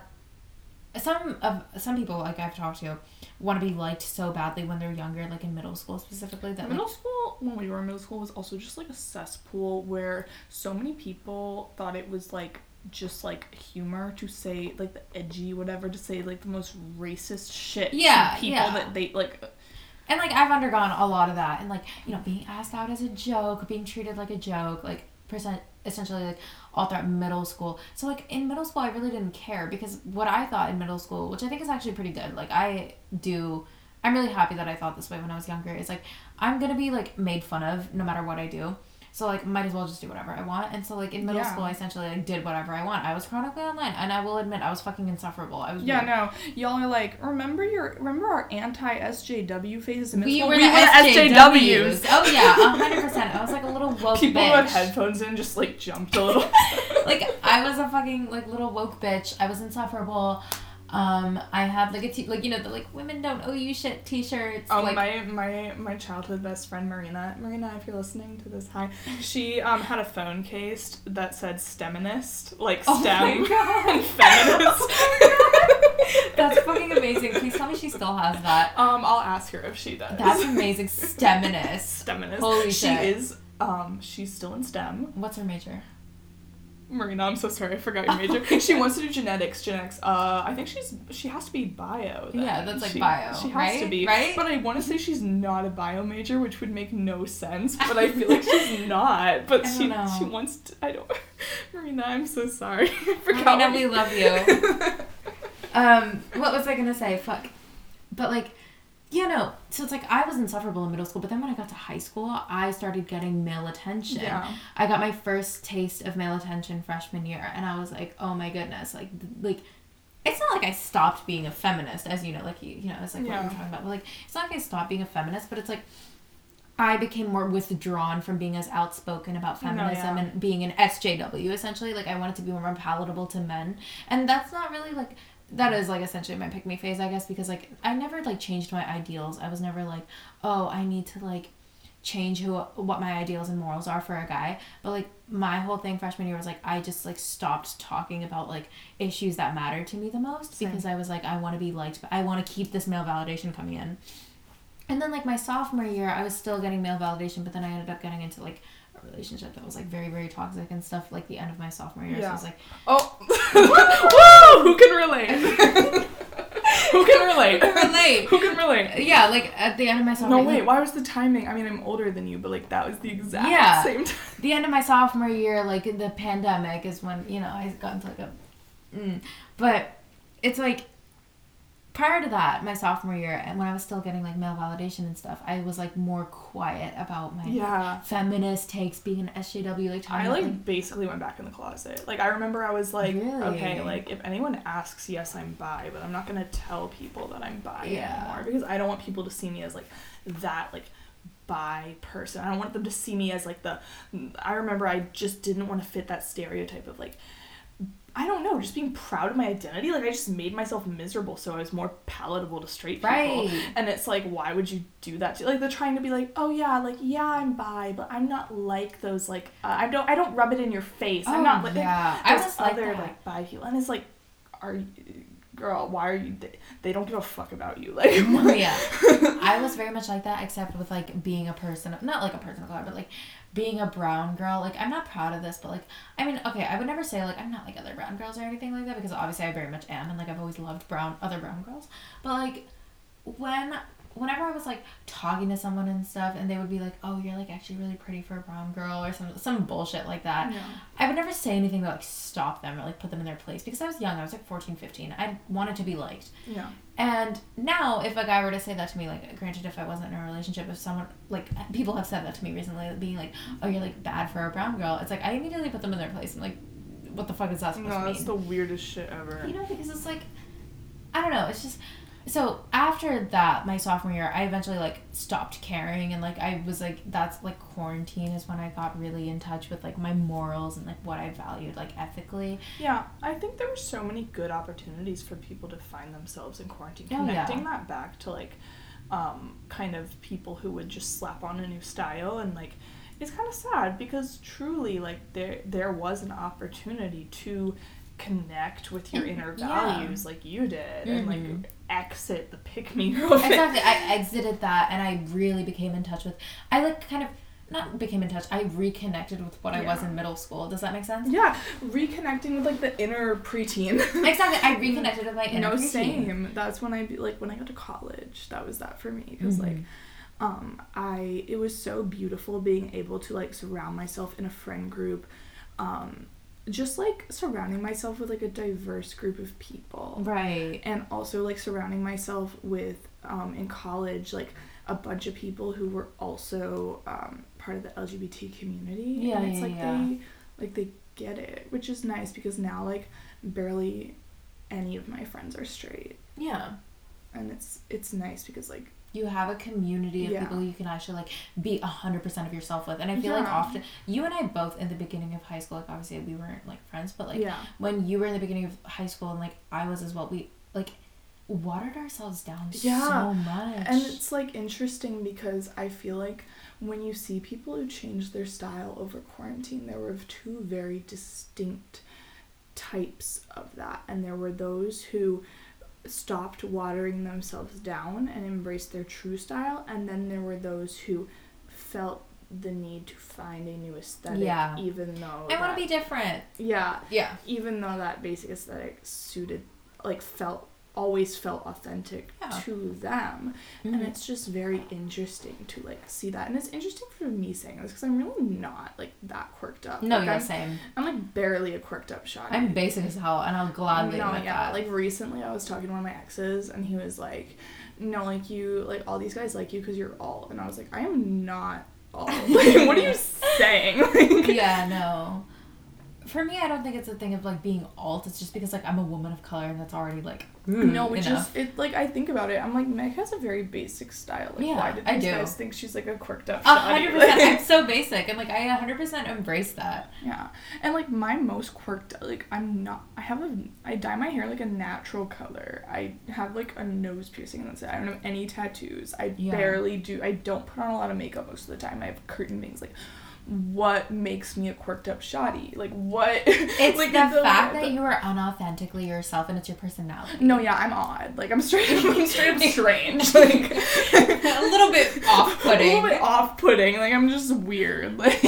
some of some people like I've talked to want to be liked so badly when they're younger, like in middle school specifically. That middle like, school when we were in middle school was also just like a cesspool where so many people thought it was like just like humor to say like the edgy whatever to say like the most racist shit Yeah, to people yeah. that they like uh, And like I've undergone a lot of that, and like you know being asked out as a joke, being treated like a joke, like percent essentially like all throughout middle school. So like in middle school, I really didn't care because what I thought in middle school, which I think is actually pretty good. Like I do, I'm really happy that I thought this way when I was younger. Is like I'm gonna be like made fun of no matter what I do. So like might as well just do whatever I want. And so like in middle Yeah. school, I essentially like did whatever I want. I was chronically online, and I will admit I was fucking insufferable. I was yeah weird. no y'all are like remember your remember our anti SJW phases in middle We school were we the SJWs. Oh yeah, hundred percent. I was like a little woke people bitch. had headphones in just like jumped a little like I was a fucking like little woke bitch. I was insufferable. Um, I have like a t- like you know the like women don't owe you shit t-shirts. Oh like, my my my childhood best friend Marina. Marina, if you're listening to this, hi. She um had a phone case that said STEMinist, like Oh STEM my God. and feminist. Oh That's fucking amazing. Please tell me she still has that. um, I'll ask her if she does. That's amazing. STEMinist. STEMinist. Holy she shit. is um she's still in STEM. What's her major? Marina, I'm so sorry, I forgot your major. she wants to do genetics, genetics. Uh, I think she's she has to be bio. Then. Yeah, that's like She- bio, She has right? to be, Right? But I want to say she's not a bio major, which would make no sense. But I feel like she's not. But she know. she wants. To, I don't. Marina, I'm so sorry. I forgot. Marina, we love you. Um, what was I gonna say? Fuck. But like, yeah, no. So it's like I was insufferable in middle school, but then when I got to high school, I started getting male attention. Yeah. I got my first taste of male attention freshman year, and I was like, oh my goodness, like, like. It's not like I stopped being a feminist, as you know, like you, you know, it's like what Yeah. we're talking about. But like, it's not like I stopped being a feminist, but it's like I became more withdrawn from being as outspoken about No, feminism yeah. and being an SJW essentially. Like I wanted to be more palatable to men, and that's not really like that is like essentially my pick me phase, I guess, because like I never like changed my ideals. I was never like, oh, I need to like change who what my ideals and morals are for a guy. But like my whole thing freshman year was like I just like stopped talking about like issues that mattered to me the most Same. because I was like I want to be liked, but I want to keep this male validation coming in. And then like my sophomore year, I was still getting male validation, but then I ended up getting into like relationship that was like very very toxic and stuff. Like the end of my sophomore year, so I was like, Oh, woo! Who can relate? Who can relate? relate. Who can relate? Yeah, like at the end of my sophomore year. No, wait. Why was the timing? I mean, I'm older than you, but like that was the exact Yeah. same time. the end of my sophomore year, like the pandemic is when you know I got into like a, mm. but it's like prior to that, my sophomore year, and when I was still getting like male validation and stuff, I was like more quiet about my Yeah. feminist takes, being an SJW, like talking I about, like basically went back in the closet. Like I remember I was like, Really? okay, like if anyone asks, yes, I'm bi, but I'm not gonna tell people that I'm bi Yeah. anymore because I don't want people to see me as like that like bi person. I don't want them to see me as like the. I remember I just didn't want to fit that stereotype of like. I don't know, just being proud of my identity. Like I just made myself miserable, so I was more palatable to straight people. Right. And it's like, why would you do that? To, like they're trying to be like, oh yeah, like yeah, I'm bi, but I'm not like those like uh, I don't I don't rub it in your face. I'm Oh, not like yeah. I those was like other that. like bi people, and it's like, are you, girl? Why are you? They, they don't give a fuck about you. Like yeah. I was very much like that, except with like being a person, not like a person of color, but like being a brown girl. Like, I'm not proud of this, but like, I mean, okay, I would never say like I'm not like other brown girls or anything like that because obviously I very much am, and like I've always loved brown other brown girls. But like, when whenever I was like talking to someone and stuff, and they would be like, "Oh, you're like actually really pretty for a brown girl," or some some bullshit like that. Yeah. I would never say anything that like stop them or like put them in their place because I was young. I was like 14, 15. I wanted to be liked. Yeah. And now, if a guy were to say that to me, like, granted, if I wasn't in a relationship, if someone, like, people have said that to me recently, being like, oh, you're, like, bad for a brown girl, it's like, I immediately put them in their place. I'm like, what the fuck is that supposed No, to that's the weirdest shit ever. You know, because it's like, I don't know, it's just, so after that, my sophomore year, I eventually, like, stopped caring, and, like, I was, like, that's, like, quarantine is when I got really in touch with, like, my morals and, like, what I valued, like, ethically. Yeah, I think there were so many good opportunities for people to find themselves in quarantine. Oh, yeah. Connecting that back to like um, kind of people who would just slap on a new style and like it's kind of sad because truly like there there was an opportunity to connect with your inner Yeah. values like you did and Mhm. like exit the pick me girl exactly i exited that and i really became in touch with i like kind of not became in touch i reconnected with what i was in middle school does that make sense Yeah, reconnecting with like the inner preteen. exactly i reconnected with my inner no, preteen. same. That's when I be like when I got to college. That was that for me because like, Mhm. um, I it was so beautiful being able to like surround myself in a friend group, um, just like surrounding myself with like a diverse group of people, right and also like surrounding myself with um in college like a bunch of people who were also um part of the LGBT community. Yeah, and it's yeah, like yeah. they like they get it, which is nice because now like barely any of my friends are straight yeah and it's it's nice because like you have a community of Yeah. people you can actually like be 100% of yourself with. And i feel like often you and i both in the beginning of high school like obviously we weren't like friends but like yeah. when you were in the beginning of high school and like i was as well we like watered ourselves down Yeah. so much. And it's like interesting because i feel like when you see people who change their style over quarantine there were two very distinct types of that. And there were those who stopped watering themselves down and embraced their true style and then there were those who felt the need to find a new aesthetic Yeah. even though i want to be different. Yeah. Yeah. Even though that basic aesthetic suited like felt always felt authentic Yeah. to them. And Mhm. it's just very interesting to like see that. And it's interesting for me saying this because i'm really not like that quirked up. No like, yeah I'm, same. I'm like barely a quirked up shawty i'm basic as hell and i'll gladly no, admit yeah that. Like recently i was talking to one of my exes and he was like no like you like all these guys like you because you're alt. And i was like i am not alt. Like what are you saying? Like, yeah no for me i don't think it's a thing of like being alt it's just because like i'm a woman of color and that's already like mm. No, which enough. is it. Like I think about it, I'm like Meg has a very basic style. Like, Yeah, why did I these do. guys think she's like a quirked up? A hundred percent. I'm so basic, and like I a hundred percent embrace that. yeah, and like my most quirked, like I'm not. I have a. I dye my hair like a natural color. I have like a nose piercing, and that's it. I don't have any tattoos. I Yeah. barely do. I don't put on a lot of makeup most of the time. I have curtain bangs. Like, what makes me a quirked up shawty? Like what? It's like the, fact that you are unauthentically yourself, and it's your personality. No, yeah, I'm odd. Like I'm straight. I'm straight up strange. Like a little bit off-putting, A little bit off-putting. Like I'm just weird. Like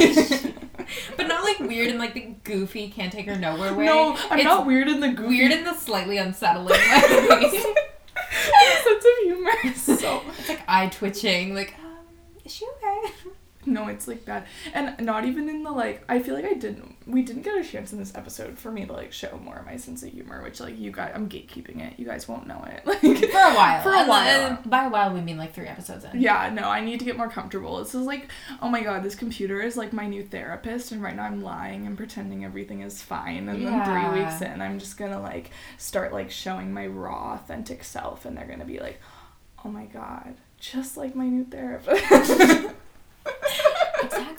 but not like weird and like the goofy can't take her nowhere way. no, I'm It's not weird in the goofy Weird in the slightly unsettling way. sense of humor. So it's like eye twitching. Like, um, is she okay? no, it's like that, and not even in the like. I feel like I didn't. We didn't get a chance in this episode for me to like show more of my sense of humor, which like you guys, I'm gatekeeping it. You guys won't know it. Like For a while. For a while. and by a while, we mean like three episodes in. Yeah, no, I need to get more comfortable. This is like, oh my god, this computer is like my new therapist, and right now I'm lying and pretending everything is fine. And then three weeks in, I'm just gonna like start like showing my raw, authentic self, and they're gonna be like, oh my god, just like my new therapist.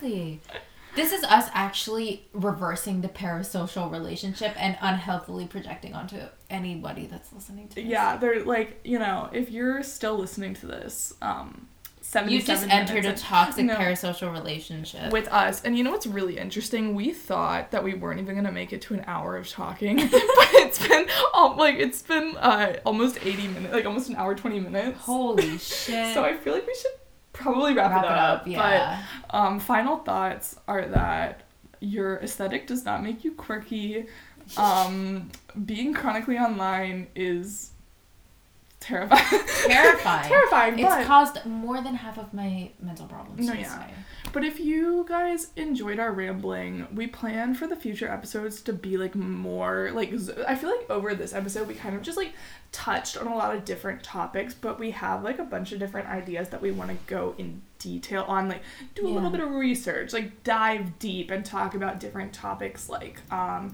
Exactly. This is us actually reversing the parasocial relationship and unhealthily projecting onto anybody that's listening to this. yeah, they're like, you know, if you're still listening to this, um, You just entered a toxic No. parasocial relationship. with us. And you know what's really interesting? We thought that we weren't even gonna make it to an hour of talking, but it's been um, like it's been uh, almost eighty minutes, like almost an hour twenty minutes. Holy shit. So I feel like we should probably wrap, Wrap it up. yeah. But um, final thoughts are that your aesthetic does not make you quirky. Um, being chronically online is terrifying. Terrifying. terrifying. it's caused more than half of my mental problems. No, yeah. way. But if you guys enjoyed our rambling, we plan for the future episodes to be like more like I feel like over this episode we kind of just like touched on a lot of different topics, but we have like a bunch of different ideas that we want to go in detail on like do a Yeah. little bit of research, like dive deep and talk about different topics like um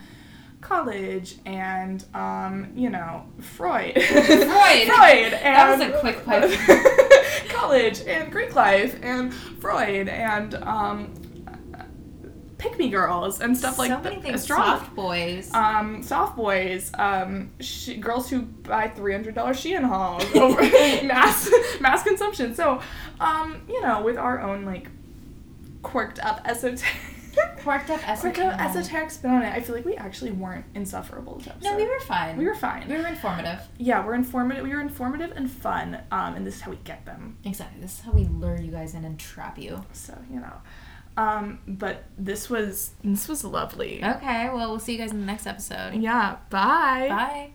college and um you know Freud. Freud. Freud and That was a quick pipe. college and Greek life and Freud and um pick me girls and stuff like so that. many things. Astrology. Soft boys. Um, soft boys, um, sh- girls who buy three hundred dollars Shein hauls over mass mass consumption. So, um, you know, with our own like quirked up esoteric Quirked up esoteric. Quirked up esoteric spin on it. I feel like we actually weren't insufferable this episode. No, we were fine. We were fine. We were informative. yeah, we're informative. We were informative and fun. Um, and this is how we get them. Exactly. This is how we lure you guys in and trap you. So you know. Um, but this was this was lovely. Okay, well, we'll see you guys in the next episode. Yeah. Bye. Bye.